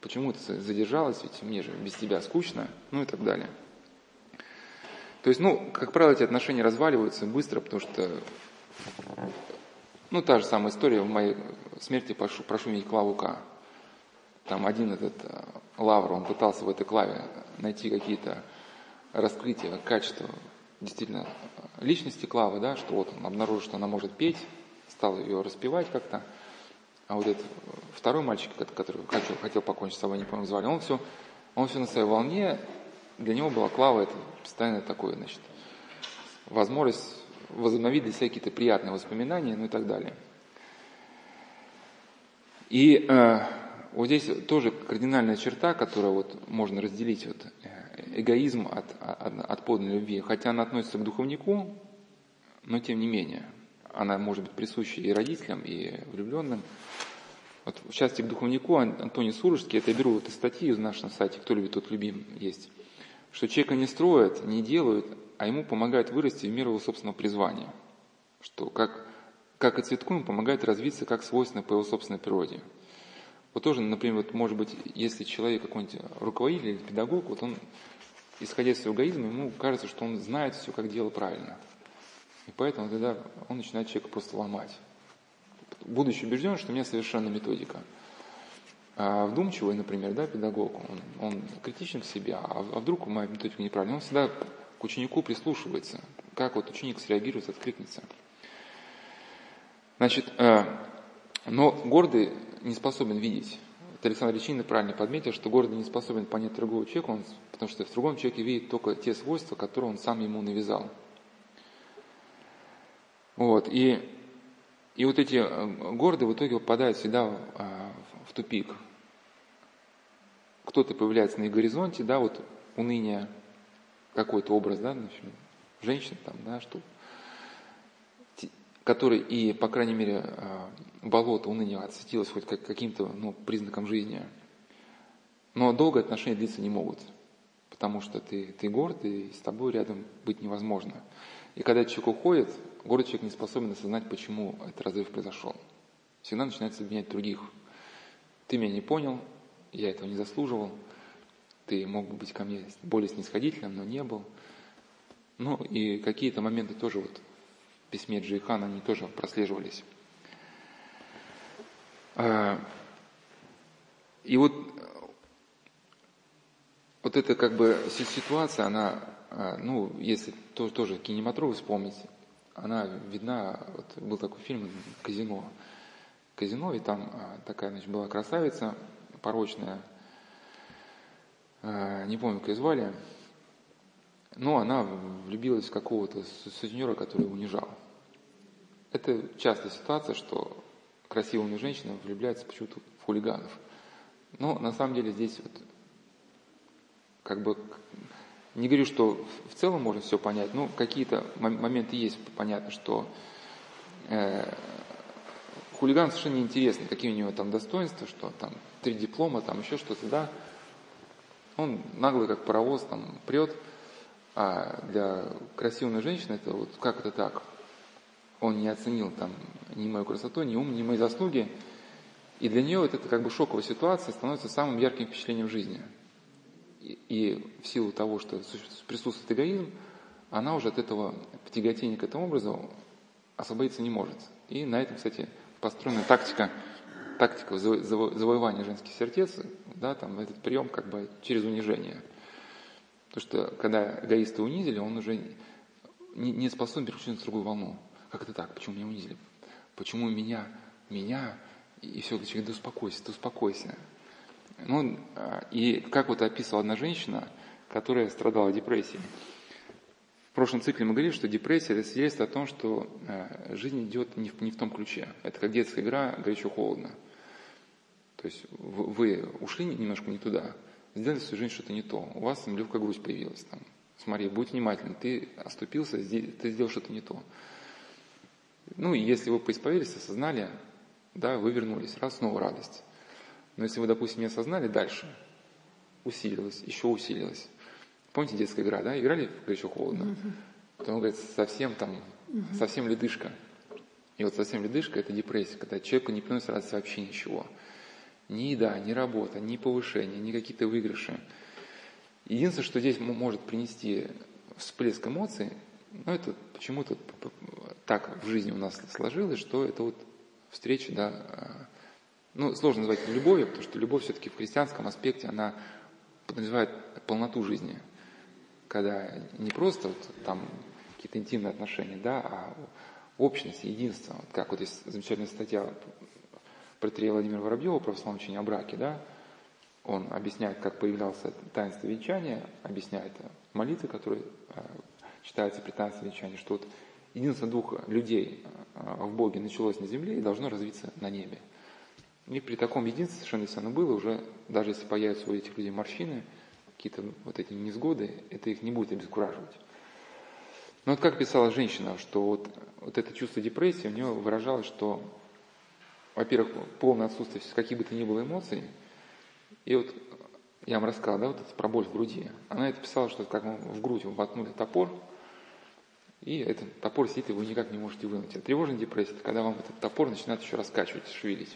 почему ты задержалась, ведь мне же без тебя скучно, ну и так далее. То есть, ну, как правило, эти отношения разваливаются быстро, потому что, ну, та же самая история, в моей смерти прошу, прошу видеть Клаву К. Там один этот э, Лавр, он пытался в этой Клаве найти какие-то раскрытия, качества действительно э, личности Клавы, да, что вот он обнаружил, что она может петь, стал ее распевать как-то. А вот этот э, второй мальчик, кот- который хотел, хотел покончить с собой, не помню, звали, он все, он все на своей волне, для него была Клава, это постоянно такое, значит, возможность возобновить для себя какие-то приятные воспоминания, ну и так далее. И э, вот здесь тоже кардинальная черта, которая вот можно разделить вот э, эгоизм от, от, от подлинной любви, хотя она относится к духовнику, но тем не менее, она может быть присуща и родителям, и влюбленным. Вот в части к духовнику Ан- Антоний Сурожский, это я беру вот из статьи из нашего сайте «Кто любит, тот любим» есть, что человека не строят, не делают, а ему помогают вырасти в меру его собственного призвания. Что как, как и цветку ему помогает развиться как свойственно по его собственной природе. Вот тоже, например, вот может быть, если человек какой-нибудь руководитель или педагог, вот он, исходя из своего эгоизма, ему кажется, что он знает все, как делать правильно. И поэтому тогда он начинает человека просто ломать. Будучи убежден, что у меня совершенно методика. А вдумчивый, например, да, педагог, он, он критичен к себе, а, а вдруг моя методика неправильная, он всегда к ученику прислушивается, как вот ученик среагирует, откликнется. Значит, э, но гордый не способен видеть. Вот Александр Личинин правильно подметил, что гордый не способен понять другого человека, он, потому что в другом человеке видит только те свойства, которые он сам ему навязал. Вот, и, и вот эти э, города в итоге попадают всегда а, в тупик. Кто-то появляется на их горизонте, да, вот уныние, какой-то образ, да, женщин там, да, что который и, по крайней мере, а, болото уныния отсветилось хоть как, каким-то ну, признаком жизни. Но долго отношения длиться не могут, потому что ты, ты горд, и с тобой рядом быть невозможно. И когда человек уходит, город человек не способен осознать, почему этот разрыв произошел. Всегда начинается обвинять других. Ты меня не понял, я этого не заслуживал, ты мог бы быть ко мне более снисходительным, но не был. Ну и какие-то моменты тоже вот в письме Джейхана, они тоже прослеживались. А, и вот, вот эта как бы ситуация, она, а, ну, если тоже, тоже кинематограф вспомнить, она видна, вот был такой фильм «Казино». «Казино», и там а, такая, значит, была красавица порочная, не помню, как ее звали, но она влюбилась в какого-то сутенера, который унижал. Это частая ситуация, что красивыми женщинами влюбляются почему-то в хулиганов. Но на самом деле здесь вот как бы не говорю, что в целом можно все понять, но какие-то моменты есть, понятно, что э, хулиган совершенно неинтересно, какие у него там достоинства, что там три диплома, там еще что-то, да. Он наглый, как паровоз, там прет, а для красивой женщины это вот как это так? Он не оценил там ни мою красоту, ни ум, ни мои заслуги. И для нее вот эта как бы шоковая ситуация становится самым ярким впечатлением жизни. И, и в силу того, что присутствует эгоизм, она уже от этого тяготения к этому образу освободиться не может. И на этом, кстати, построена тактика, тактика завоевания женских сердец, да, там этот прием как бы через унижение. Потому что когда эгоиста унизили, он уже не, не способен переключиться на другую волну. Как это так? Почему меня унизили? Почему меня, меня? И все, человек, да успокойся, да успокойся. Ну, а, и как вот описывала одна женщина, которая страдала депрессией. В прошлом цикле мы говорили, что депрессия – это свидетельство о том, что а, жизнь идет не в, не в том ключе. Это как детская игра горячо-холодно. То есть вы ушли немножко не туда, сделали свою жизнь что-то не то, у вас там легкая грусть появилась. Там. Смотри, будь внимательным, ты оступился, ты сделал что-то не то. Ну, и если вы поисповедились, осознали, да, вы вернулись, раз снова радость. Но если вы, допустим, не осознали дальше, усилилось, еще усилилось. Помните детская игра, да? Играли в еще холодно? Mm-hmm. Потом говорит, совсем там, mm-hmm. совсем ледышка. И вот совсем ледышка – это депрессия, когда человеку не приносит радости вообще ничего. Ни еда, ни работа, ни повышение, ни какие-то выигрыши. Единственное, что здесь может принести всплеск эмоций, ну, это почему-то так в жизни у нас сложилось, что это вот встреча, да, а, ну, сложно назвать это любовью, потому что любовь все-таки в христианском аспекте, она подразумевает полноту жизни, когда не просто вот там какие-то интимные отношения, да, а общность, единство. Вот как вот есть замечательная статья протерея Владимира Воробьева про учение о браке, да, он объясняет, как появлялся таинство венчания, объясняет молитвы, которые а, читаются при таинстве венчания, что вот единство двух людей а, в Боге началось на земле и должно развиться на небе. И при таком единстве, совершенно оно было, уже даже если появятся у этих людей морщины, какие-то вот эти несгоды, это их не будет обескураживать. Но вот как писала женщина, что вот, вот это чувство депрессии у нее выражалось, что, во-первых, полное отсутствие каких бы то ни было эмоций, и вот я вам рассказал, да, вот это про боль в груди. Она это писала, что как в грудь воткнули топор, и этот топор сидит, и вы никак не можете вынуть. А тревожная депрессия – это когда вам этот топор начинает еще раскачивать, шевелить.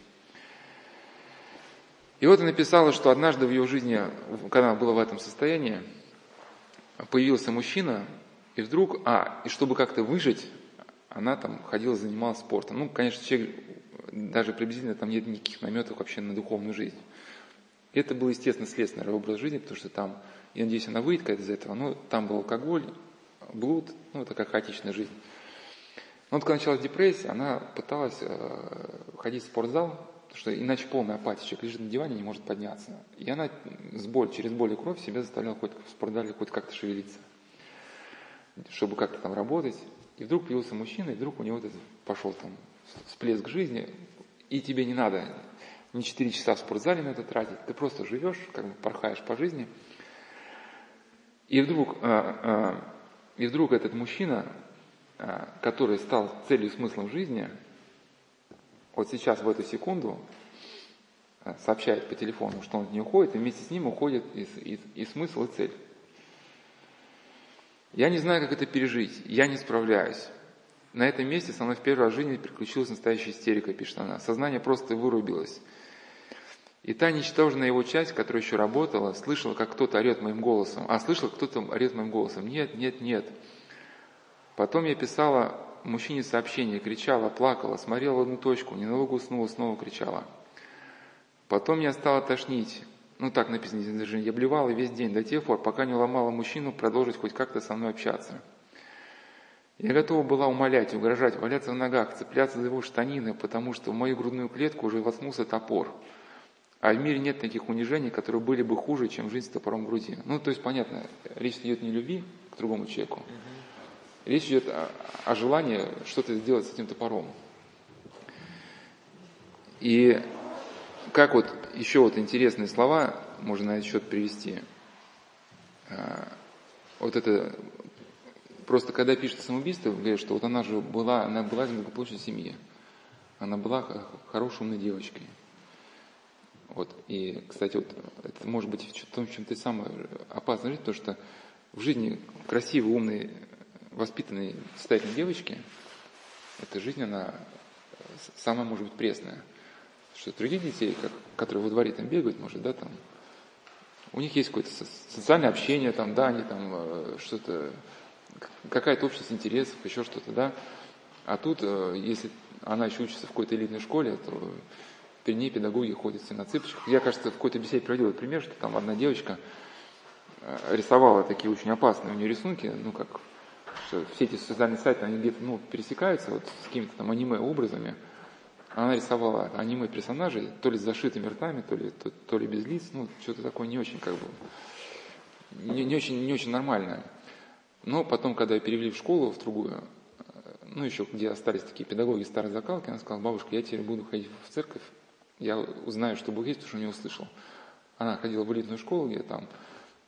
И вот она написала, что однажды в ее жизни, когда она была в этом состоянии, появился мужчина, и вдруг, а, и чтобы как-то выжить, она там ходила, занималась спортом. Ну, конечно, человек, даже приблизительно там нет никаких наметов вообще на духовную жизнь. И это был, естественно, следственный образ жизни, потому что там, я надеюсь, она выйдет из этого, но там был алкоголь, блуд, ну, такая хаотичная жизнь. Но вот когда началась депрессия, она пыталась э, ходить в спортзал, потому что иначе полная апатия, человек лежит на диване, не может подняться. И она с боль, через боль и кровь себя заставляла хоть в спортзале хоть как-то шевелиться, чтобы как-то там работать. И вдруг появился мужчина, и вдруг у него вот это пошел там всплеск жизни, и тебе не надо не 4 часа в спортзале на это тратить, ты просто живешь, как бы порхаешь по жизни. И вдруг, а, а, и вдруг этот мужчина, а, который стал целью и смыслом жизни, вот сейчас, в эту секунду, сообщает по телефону, что он нее уходит, и вместе с ним уходит и, и, и смысл, и цель. Я не знаю, как это пережить, я не справляюсь. На этом месте со мной в первый раз в жизни приключилась настоящая истерика, пишет она. Сознание просто вырубилось. И та ничтожная его часть, которая еще работала, слышала, как кто-то орет моим голосом. А, слышала, кто-то орет моим голосом. Нет, нет, нет. Потом я писала мужчине сообщение, кричала, плакала, смотрела в одну точку, ненадолго уснула, снова кричала. Потом меня стало тошнить. Ну так написано, даже я блевала весь день до тех пор, пока не ломала мужчину продолжить хоть как-то со мной общаться. Я готова была умолять, угрожать, валяться на ногах, цепляться за его штанины, потому что в мою грудную клетку уже воткнулся топор. А в мире нет таких унижений, которые были бы хуже, чем жизнь с топором в груди. Ну, то есть, понятно, речь идет не о любви к другому человеку. Речь идет о, о желании что-то сделать с этим топором. И как вот еще вот интересные слова можно на этот счет привести. А, вот это просто когда пишет самоубийство, говорят, что вот она же была, она была из благополучной семьи. Она была хорошей умной девочкой. Вот. И, кстати, вот это может быть в том, чем ты самое опасная жизнь, потому что в жизни красивой, умной, воспитанной, состоятельной девочки, эта жизнь, она самая, может быть, пресная. Что других детей, как, которые во дворе там бегают, может, да, там, у них есть какое-то социальное общение, там, да, они там э, что-то, какая-то общность интересов, еще что-то, да. А тут, э, если она еще учится в какой-то элитной школе, то перед ней педагоги ходят все на цыпочках. Я, кажется, в какой-то беседе приводил пример, что там одна девочка э, рисовала такие очень опасные у нее рисунки, ну, как что все эти социальные сайты, они где-то, ну, пересекаются вот с какими-то там аниме-образами, она рисовала аниме персонажей, то ли с зашитыми ртами, то ли, то, то ли без лиц, ну, что-то такое не очень, как бы, не, не, очень, не очень нормальное. Но потом, когда ее перевели в школу, в другую, ну, еще где остались такие педагоги старой закалки, она сказала, бабушка, я теперь буду ходить в церковь, я узнаю, что Бог есть, потому что не услышал. Она ходила в элитную школу, где там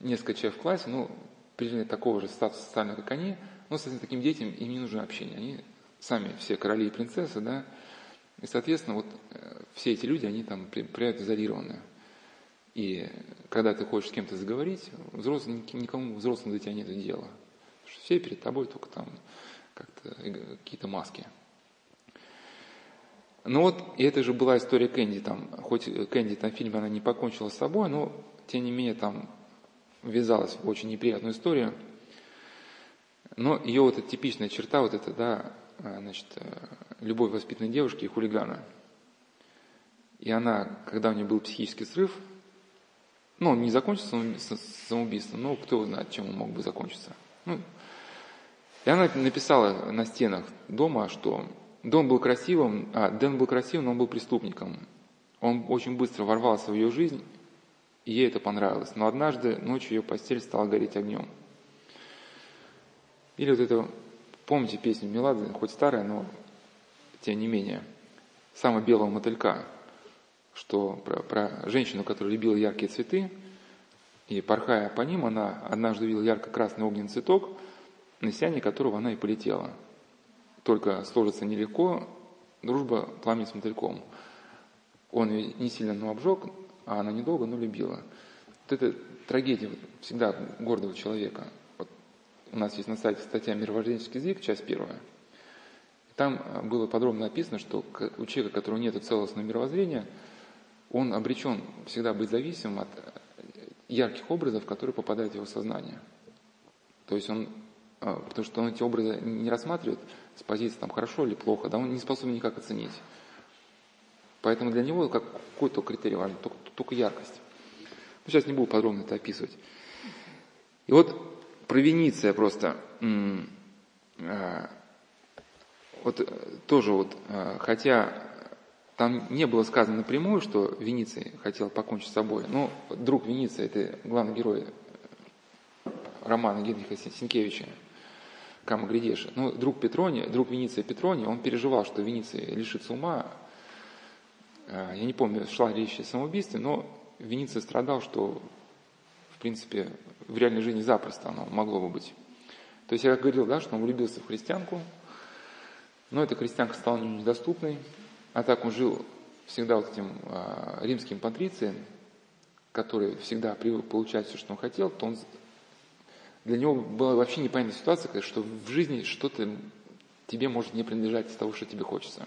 несколько человек в классе, ну, примерно такого же статуса социального, как они, но, соответственно, таким детям им не нужно общение. Они сами все короли и принцессы, да, и, соответственно, вот э, все эти люди, они там прият изолированы. И когда ты хочешь с кем-то заговорить, взрослый, никому взрослым до тебя нет дела. что все перед тобой только там как-то какие-то маски. Ну вот, и это же была история Кэнди там. Хоть Кэнди там в фильме она не покончила с собой, но тем не менее там ввязалась в очень неприятную историю. Но ее вот эта типичная черта, вот это, да, а, значит, э, любовь воспитанной девушки и хулигана. И она, когда у нее был психический срыв, ну, он не закончился самоубийством, но кто знает, чем он мог бы закончиться. Ну, и она написала на стенах дома, что дом был красивым, а Дэн был красивым, но он был преступником. Он очень быстро ворвался в ее жизнь, и ей это понравилось. Но однажды ночью ее постель стала гореть огнем. Или вот это Помните песню Меладзе, хоть старая, но тем не менее, самого белого мотылька, что про, про женщину, которая любила яркие цветы, и порхая по ним, она однажды увидела ярко-красный огненный цветок, на сияние которого она и полетела. Только сложится нелегко, дружба пламя с мотыльком. Он ее не сильно но обжег, а она недолго, но любила. Вот это трагедия всегда гордого человека у нас есть на сайте статья «Мировоззренческий язык», часть первая. Там э, было подробно написано, что у человека, у которого нет целостного мировоззрения, он обречен всегда быть зависимым от э, ярких образов, которые попадают в его сознание. То есть он, э, потому что он эти образы не рассматривает с позиции там хорошо или плохо, да, он не способен никак оценить. Поэтому для него как какой-то критерий важен, только, только яркость. Ну, сейчас не буду подробно это описывать. И вот провиниться просто, а, вот э, тоже вот, а, хотя там не было сказано напрямую, что Вениций хотел покончить с собой, но друг Вениция, это главный герой романа Генриха Сенкевича, Камагридеша. Ну, друг Петрони, друг Вениция Петрони, он переживал, что Вениция лишится ума. А, я не помню, шла речь о самоубийстве, но Вениция страдал, что, принципе, в реальной жизни запросто оно могло бы быть. То есть я говорил, да, что он влюбился в христианку, но эта христианка стала ему недоступной, а так он жил всегда вот этим а, римским патрицием, который всегда привык получать все, что он хотел, то он, для него была вообще непонятная ситуация, что в жизни что-то тебе может не принадлежать из того, что тебе хочется.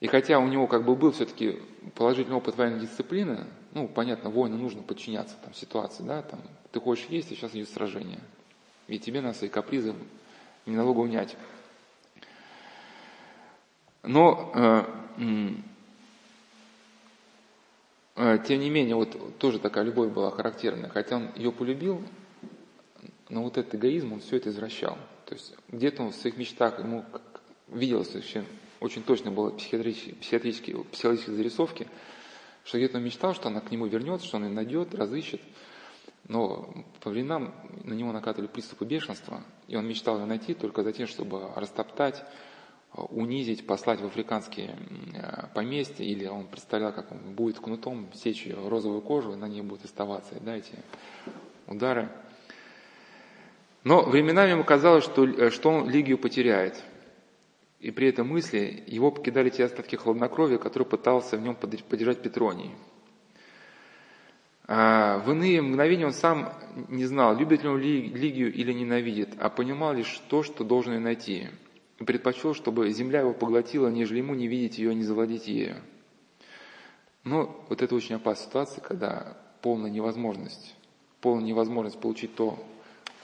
И хотя у него как бы был все-таки положительный опыт военной дисциплины, ну, понятно, воину нужно подчиняться там, ситуации, да, там, ты хочешь есть, и сейчас идет сражение. И тебе на свои капризы ненадолго унять. Но э, э, тем не менее, вот тоже такая любовь была характерная. Хотя он ее полюбил, но вот этот эгоизм, он все это извращал. То есть где-то он в своих мечтах, ему виделось вообще, очень точно было психиатрические, психологические зарисовки, что где-то мечтал, что она к нему вернется, что он ее найдет, разыщет. Но по временам на него накатывали приступы бешенства, и он мечтал ее найти только за тем, чтобы растоптать, унизить, послать в африканские э, поместья, или он представлял, как он будет кнутом сечь ее розовую кожу, и на ней будут оставаться да, эти удары. Но временами ему казалось, что, э, что он Лигию потеряет. И при этой мысли его покидали те остатки хладнокровия, которые пытался в нем поддержать Петроний. А в иные мгновения он сам не знал, любит ли он Лигию или ненавидит, а понимал лишь то, что должен ее найти – и предпочел, чтобы земля его поглотила, нежели ему не видеть ее, не завладеть ею. Но вот это очень опасная ситуация, когда полная невозможность, полная невозможность получить то,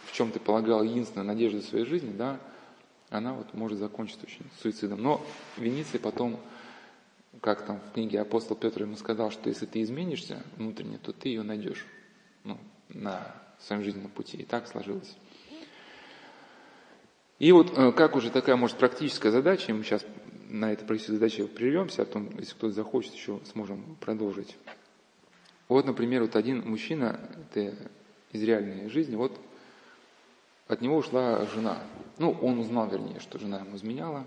в чем ты полагал единственную надежду своей жизни, да, она вот может закончиться очень суицидом. Но Венеция потом, как там в книге апостол Петр ему сказал, что если ты изменишься внутренне, то ты ее найдешь ну, на своем жизненном пути. И так сложилось. И вот э, как уже такая, может, практическая задача, мы сейчас на этой практической задаче прервемся, а потом, если кто-то захочет, еще сможем продолжить. Вот, например, вот один мужчина, это из реальной жизни, вот от него ушла жена. Ну, он узнал, вернее, что жена ему изменяла.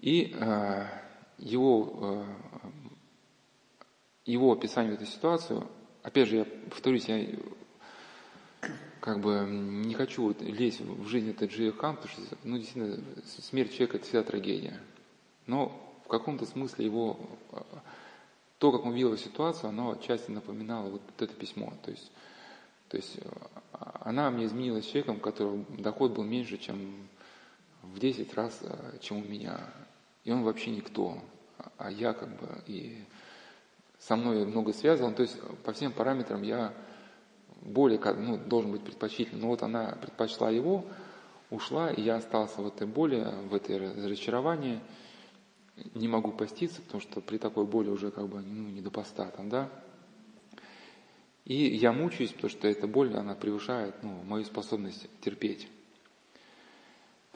И э, его, э, его описание в эту ситуацию, опять же, я повторюсь, я как бы не хочу вот лезть в жизнь этого Джея Хан, потому что, ну, действительно, смерть человека – это всегда трагедия. Но в каком-то смысле его, то, как он видел ситуацию, оно отчасти напоминало вот это письмо. То есть, то есть она мне изменилась человеком, у которого доход был меньше, чем в 10 раз, чем у меня. И он вообще никто. А я как бы и со мной много связан. То есть по всем параметрам я более ну, должен быть предпочтительным. Но вот она предпочла его, ушла, и я остался в этой боли, в этой разочаровании. Не могу поститься, потому что при такой боли уже как бы ну, не до поста там, да. И я мучаюсь, потому что эта боль, она превышает ну, мою способность терпеть.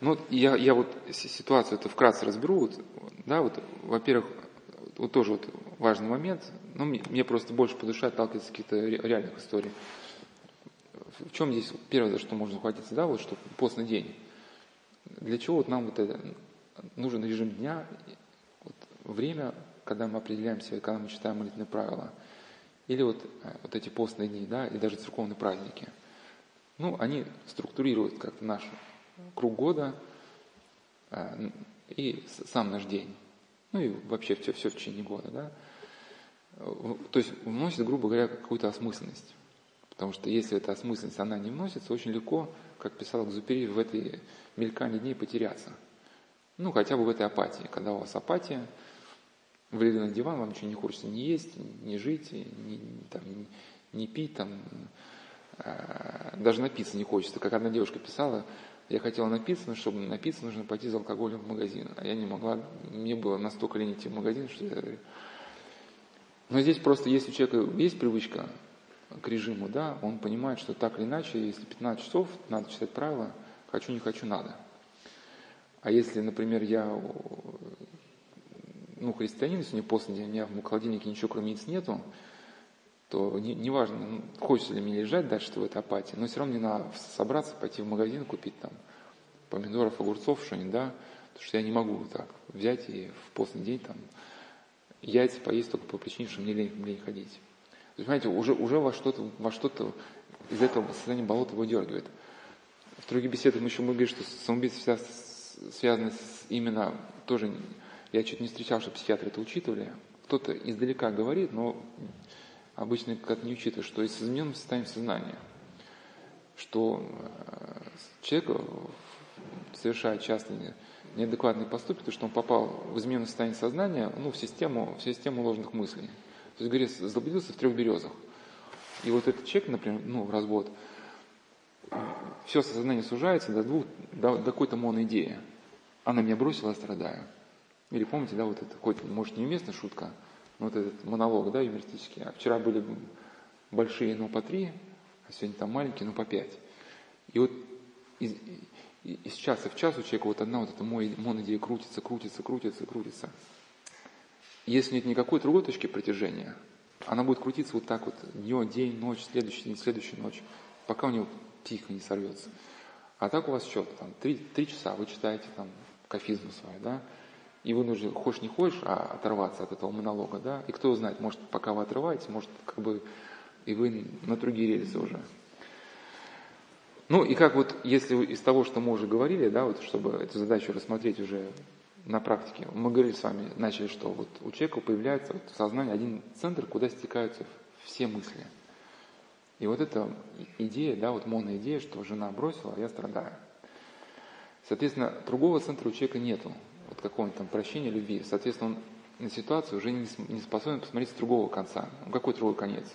Ну, я, я вот ситуацию это вкратце разберу. Вот, да, вот, во-первых, вот тоже вот важный момент. Ну, мне, мне просто больше по душе отталкивается каких-то реальных историй в чем здесь первое, за что можно ухватиться, да, вот что постный день. Для чего вот нам вот это нужен режим дня, вот время, когда мы определяем себя, когда мы читаем молитвенные правила, или вот, э, вот эти постные дни, да, или даже церковные праздники. Ну, они структурируют как-то наш круг года э, и сам наш день. Ну и вообще все, все в течение года, да. То есть вносит, грубо говоря, какую-то осмысленность. Потому что если эта осмысленность, она не вносится, очень легко, как писал Экзупери, в этой мелькании дней потеряться. Ну, хотя бы в этой апатии. Когда у вас апатия, вы легли на диван, вам ничего не хочется ни есть, ни жить, ни, там, ни пить, там, э, даже напиться не хочется. Как одна девушка писала, я хотела напиться, но чтобы напиться, нужно пойти за алкоголем в магазин. А я не могла, мне было настолько лень идти в магазин, что я... Но здесь просто, если у человека есть привычка к режиму, да, он понимает, что так или иначе, если 15 часов, надо читать правила, хочу, не хочу, надо. А если, например, я, ну, христианин, если не после день, у меня в холодильнике ничего кроме яиц нету, то не, неважно, ну, хочется ли мне лежать дальше в этой апатии, но все равно мне надо собраться, пойти в магазин, купить там помидоров, огурцов, что-нибудь, да, потому что я не могу так взять и в постный день там яйца поесть только по причине, что мне лень, лень ходить. То есть, понимаете, уже, уже во что-то, во что-то из этого состояния болота выдергивает. В других беседах мы еще мы что самоубийство всегда связано с именно тоже, я чуть не встречал, что психиатры это учитывали. Кто-то издалека говорит, но обычно как не учитывают, что и с измененным состоянием сознания, что э, человек совершает часто неадекватные поступки, то что он попал в измененное состояние сознания, ну, в систему, в систему ложных мыслей. То есть, говорит, заблудился в трех березах. И вот этот человек, например, ну, развод, все сознание сужается до двух, до, до какой-то моноидеи. Она меня бросила, страдаю. Или помните, да, вот это, хоть, может, неуместная шутка, вот этот монолог, да, юмористический. А вчера были большие, но по три, а сегодня там маленькие, но по пять. И вот из, из часа в час у человека вот одна вот эта монодея крутится, крутится, крутится, крутится. Если нет никакой другой точки притяжения, она будет крутиться вот так вот днем, день, ночь, следующий день, следующую ночь, пока у него тихо не сорвется. А так у вас счет, там, три, три часа вы читаете там кафизму свою, да, и вы нужно, хочешь не хочешь, а оторваться от этого монолога, да, и кто знает, может, пока вы отрываетесь, может, как бы и вы на другие рельсы уже. Ну, и как вот, если из того, что мы уже говорили, да, вот, чтобы эту задачу рассмотреть уже на практике, мы говорили с вами, начали, что вот у человека появляется вот в сознании один центр, куда стекаются все мысли. И вот эта идея, да, вот моноидея, что жена бросила, а я страдаю. Соответственно, другого центра у человека нету вот какого-нибудь там прощения, любви. Соответственно, он на ситуацию уже не, не способен посмотреть с другого конца. Ну, какой другой конец?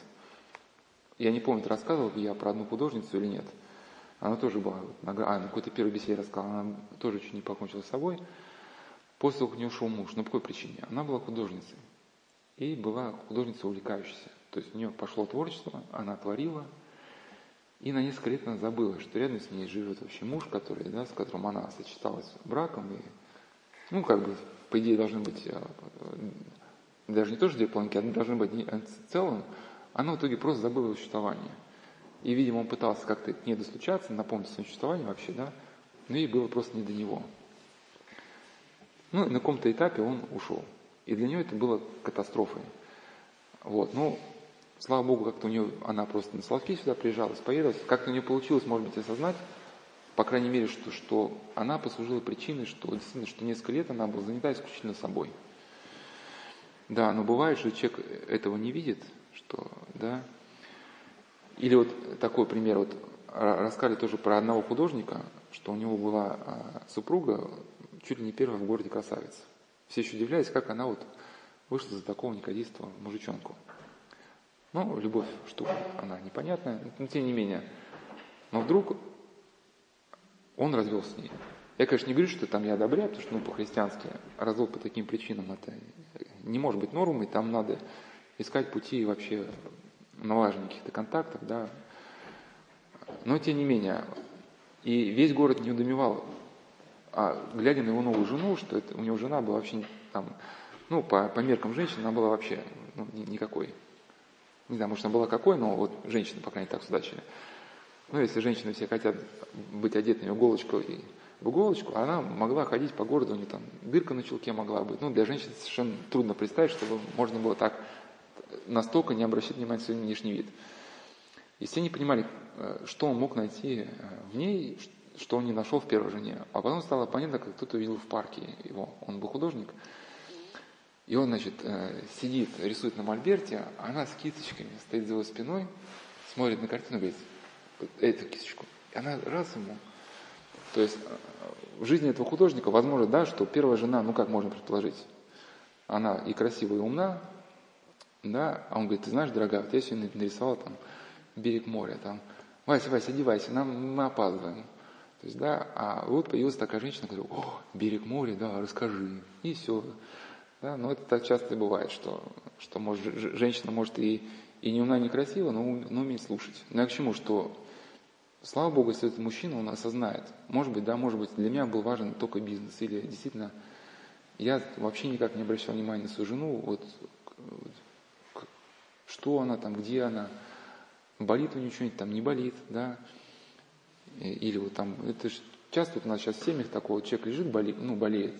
Я не помню, рассказывал я про одну художницу или нет. Она тоже была, а, на какой-то первой беседе рассказала, она тоже чуть не покончила с собой. После того, как не ушел муж, ну по какой причине? Она была художницей. И была художница увлекающаяся. То есть у нее пошло творчество, она творила, и на несколько лет она забыла, что рядом с ней живет вообще муж, который, да, с которым она сочеталась браком и ну, как бы, по идее, должны быть э, даже не то, что две половинки, они должны быть целым, она в итоге просто забыла существование. И, видимо, он пытался как-то к ней достучаться, напомнить свое существование вообще, да, но ей было просто не до него. Ну, на каком-то этапе он ушел. И для нее это было катастрофой. Вот, ну, слава богу, как-то у нее, она просто на Соловки сюда приезжала, исповедовалась. Как-то у нее получилось, может быть, осознать, по крайней мере, что, что она послужила причиной, что действительно, что несколько лет она была занята исключительно собой. Да, но бывает, что человек этого не видит, что, да. Или вот такой пример, вот рассказали тоже про одного художника, что у него была а, супруга, чуть ли не первая в городе красавица. Все еще удивлялись, как она вот вышла за такого неказистого мужичонку. Ну, любовь штука, она непонятная, но тем не менее. Но вдруг он развел с ней. Я, конечно, не говорю, что там я одобряю, потому что, ну, по-христиански развод по таким причинам это не может быть нормой, там надо искать пути вообще налаживания каких-то контактов, да. Но, тем не менее, и весь город не удумевал, а глядя на его новую жену, что это, у него жена была вообще там, ну, по, по меркам женщины, она была вообще ну, никакой. Не знаю, может, она была какой, но вот женщины, по крайней мере, так судачили. Ну, если женщины все хотят быть одетыми в иголочку и в иголочку, она могла ходить по городу, у нее там дырка на чулке могла быть. Ну, для женщин совершенно трудно представить, чтобы можно было так настолько не обращать внимания на свой внешний вид. И все не понимали, э, что он мог найти э, в ней, что он не нашел в первой жене. А потом стало понятно, как кто-то увидел в парке его. Он был художник. И он, значит, э, сидит, рисует на мольберте, а она с кисточками стоит за его спиной, смотрит на картину и говорит, эту кисточку. И она раз ему. То есть э, в жизни этого художника возможно, да, что первая жена, ну как можно предположить, она и красивая, и умна, да, а он говорит, ты знаешь, дорогая, вот я сегодня нарисовал там берег моря, там, Вася, Вася, одевайся, нам, мы опаздываем. То есть, да, а вот появилась такая женщина, которая, о, берег моря, да, расскажи, и все. Да, но это так часто и бывает, что, что может, женщина может и, и не умна, и некрасива, но, но умеет слушать. Но я к чему, что Слава Богу, если этот мужчина, он осознает. Может быть, да, может быть, для меня был важен только бизнес. Или действительно, я вообще никак не обращал внимания на свою жену. Вот, что она там, где она, болит у нее что-нибудь там, не болит, да, или вот там, это же часто вот у нас сейчас в семьях такого человек лежит, болеет, ну, болеет,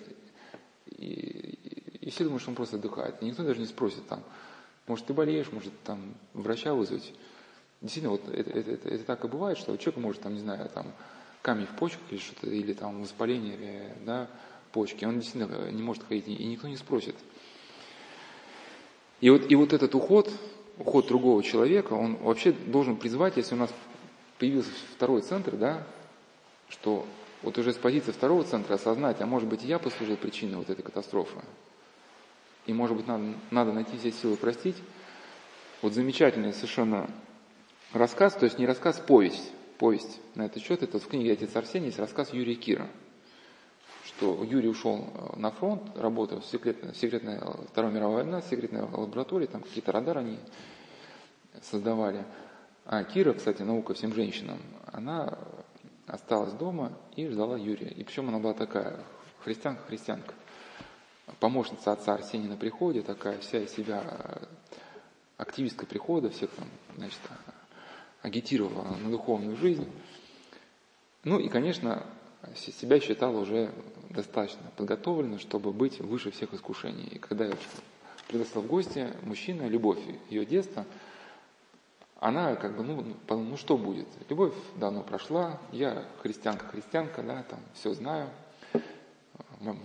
и, и, и все думают, что он просто отдыхает. И никто даже не спросит там, может, ты болеешь, может, там, врача вызвать. Действительно, вот это, это, это, это так и бывает, что человек может, там, не знаю, там, камень в почках или что-то, или там воспаление, или, да, почки, он действительно не может ходить, и никто не спросит. И вот, и вот этот уход, уход другого человека, он вообще должен призвать, если у нас появился второй центр, да, что вот уже с позиции второго центра осознать, а может быть я послужил причиной вот этой катастрофы. И может быть надо, надо найти все силы простить. Вот замечательный совершенно рассказ, то есть не рассказ, повесть. Повесть на этот счет, это в книге «Отец Арсений» есть рассказ Юрия Кира что Юрий ушел э, на фронт, работал в секретной, секретной Вторая мировая война, секретной лаборатории, там какие-то радары они создавали. А Кира, кстати, наука всем женщинам, она осталась дома и ждала Юрия. И причем она была такая, христианка-христианка. Помощница отца Арсения на приходе, такая вся из себя э, активистка прихода, всех там, значит, агитировала на духовную жизнь. Ну и, конечно, себя считала уже достаточно подготовлена, чтобы быть выше всех искушений. И когда я пригласил в гости мужчина, любовь ее детства, она как бы, ну, подумала, ну что будет? Любовь давно прошла, я христианка-христианка, да, там все знаю,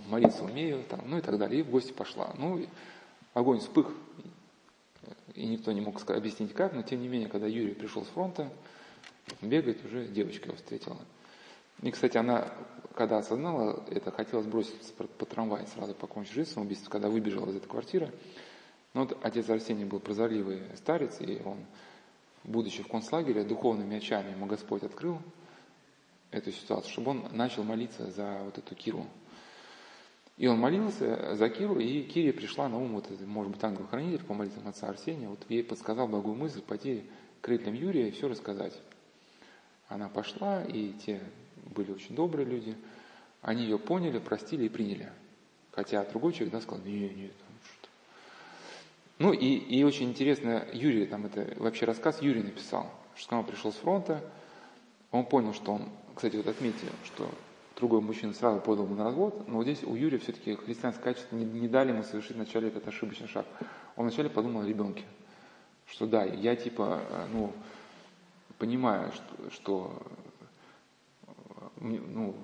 молиться умею, там, ну и так далее. И в гости пошла. Ну, огонь вспых, и никто не мог объяснить как, но тем не менее, когда Юрий пришел с фронта, бегает, уже девочка его встретила. И, кстати, она, когда осознала это, хотела сброситься по, трамваю, сразу покончить жизнь самоубийством, когда выбежала из этой квартиры. Но вот отец Арсений был прозорливый старец, и он, будучи в концлагере, духовными очами ему Господь открыл эту ситуацию, чтобы он начал молиться за вот эту Киру. И он молился за Киру, и Кире пришла на ум, вот может быть, ангел-хранитель по молитвам отца Арсения, вот ей подсказал благую мысль пойти к родителям Юрия и все рассказать. Она пошла, и те были очень добрые люди, они ее поняли, простили и приняли. Хотя другой человек да, сказал, нет, нет, что Ну и, и очень интересно, Юрий, там это вообще рассказ Юрий написал, что когда он пришел с фронта, он понял, что он, кстати, вот отметьте, что другой мужчина сразу подал ему на развод, но вот здесь у Юрия все-таки христианское качество не, не дали ему совершить вначале этот ошибочный шаг. Он вначале подумал о ребенке, что да, я типа, ну, понимаю, что, что ну,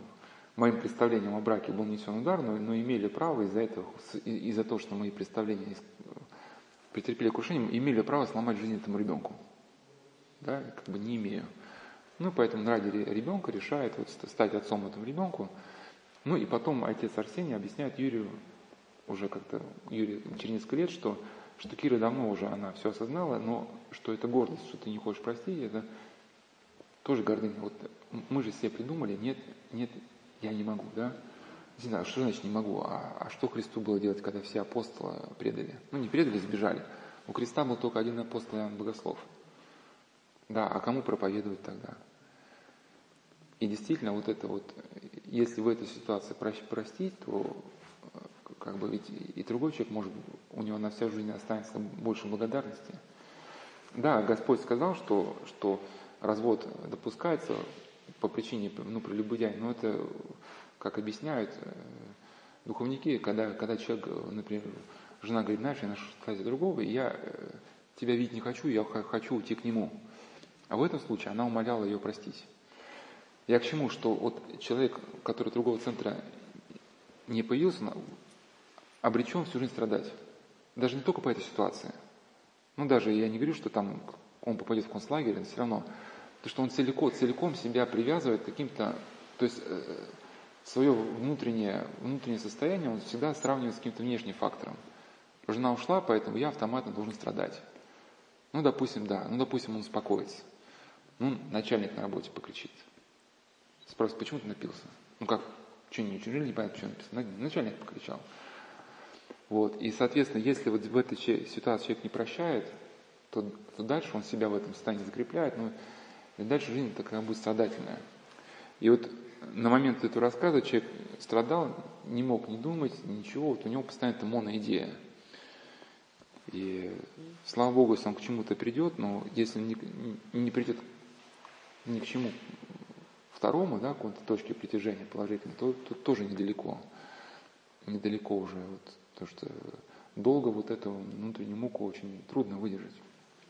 моим представлением о браке был несен удар, но, но имели право из-за этого, из-за того, что мои представления претерпели крушение, имели право сломать жизнь этому ребенку. Да, как бы не имею. Ну, поэтому ради ребенка решает вот стать отцом этому ребенку. Ну и потом отец Арсений объясняет Юрию, уже как-то Юрий через несколько лет, что, что Кира давно уже она все осознала, но что это гордость, что ты не хочешь простить, это тоже гордыня. Вот мы же себе придумали, нет, нет, я не могу, да? Не знаю, что значит не могу, а, а что Христу было делать, когда все апостолы предали? Ну, не предали, сбежали. У Христа был только один апостол Иоанн Богослов. Да, а кому проповедовать тогда? И действительно, вот это вот, если в этой ситуации простить, то как бы ведь и другой человек может, у него на всю жизнь останется больше благодарности. Да, Господь сказал, что, что развод допускается по причине ну, прелюбодеяния, но это, как объясняют э, духовники, когда, когда человек, например, жена говорит, знаешь, я нашла другого, и я э, тебя видеть не хочу, я хочу уйти к нему. А в этом случае она умоляла ее простить. Я к чему, что вот человек, который другого центра не появился, обречен всю жизнь страдать. Даже не только по этой ситуации. Ну, даже я не говорю, что там он попадет в концлагерь, но все равно то, что он целиком, целиком себя привязывает к каким-то, то есть э, свое внутреннее, внутреннее состояние он всегда сравнивает с каким-то внешним фактором. Жена ушла, поэтому я автоматно должен страдать. Ну, допустим, да, ну, допустим, он успокоится. Ну, начальник на работе покричит. Спросит, почему ты напился? Ну как, что не не понятно, почему напился? Начальник покричал. Вот. И, соответственно, если вот в этой ситуации человек не прощает, то, то дальше он себя в этом состоянии закрепляет. Ну, и дальше жизнь такая будет страдательная. И вот на момент этого рассказа человек страдал, не мог не думать, ничего, вот у него постоянно эта моноидея. И слава Богу, если он к чему-то придет, но если не, не придет ни к чему второму, да, какой-то точке притяжения положительной, то тут тоже недалеко. Недалеко уже, вот, то что долго вот эту внутреннюю муку очень трудно выдержать.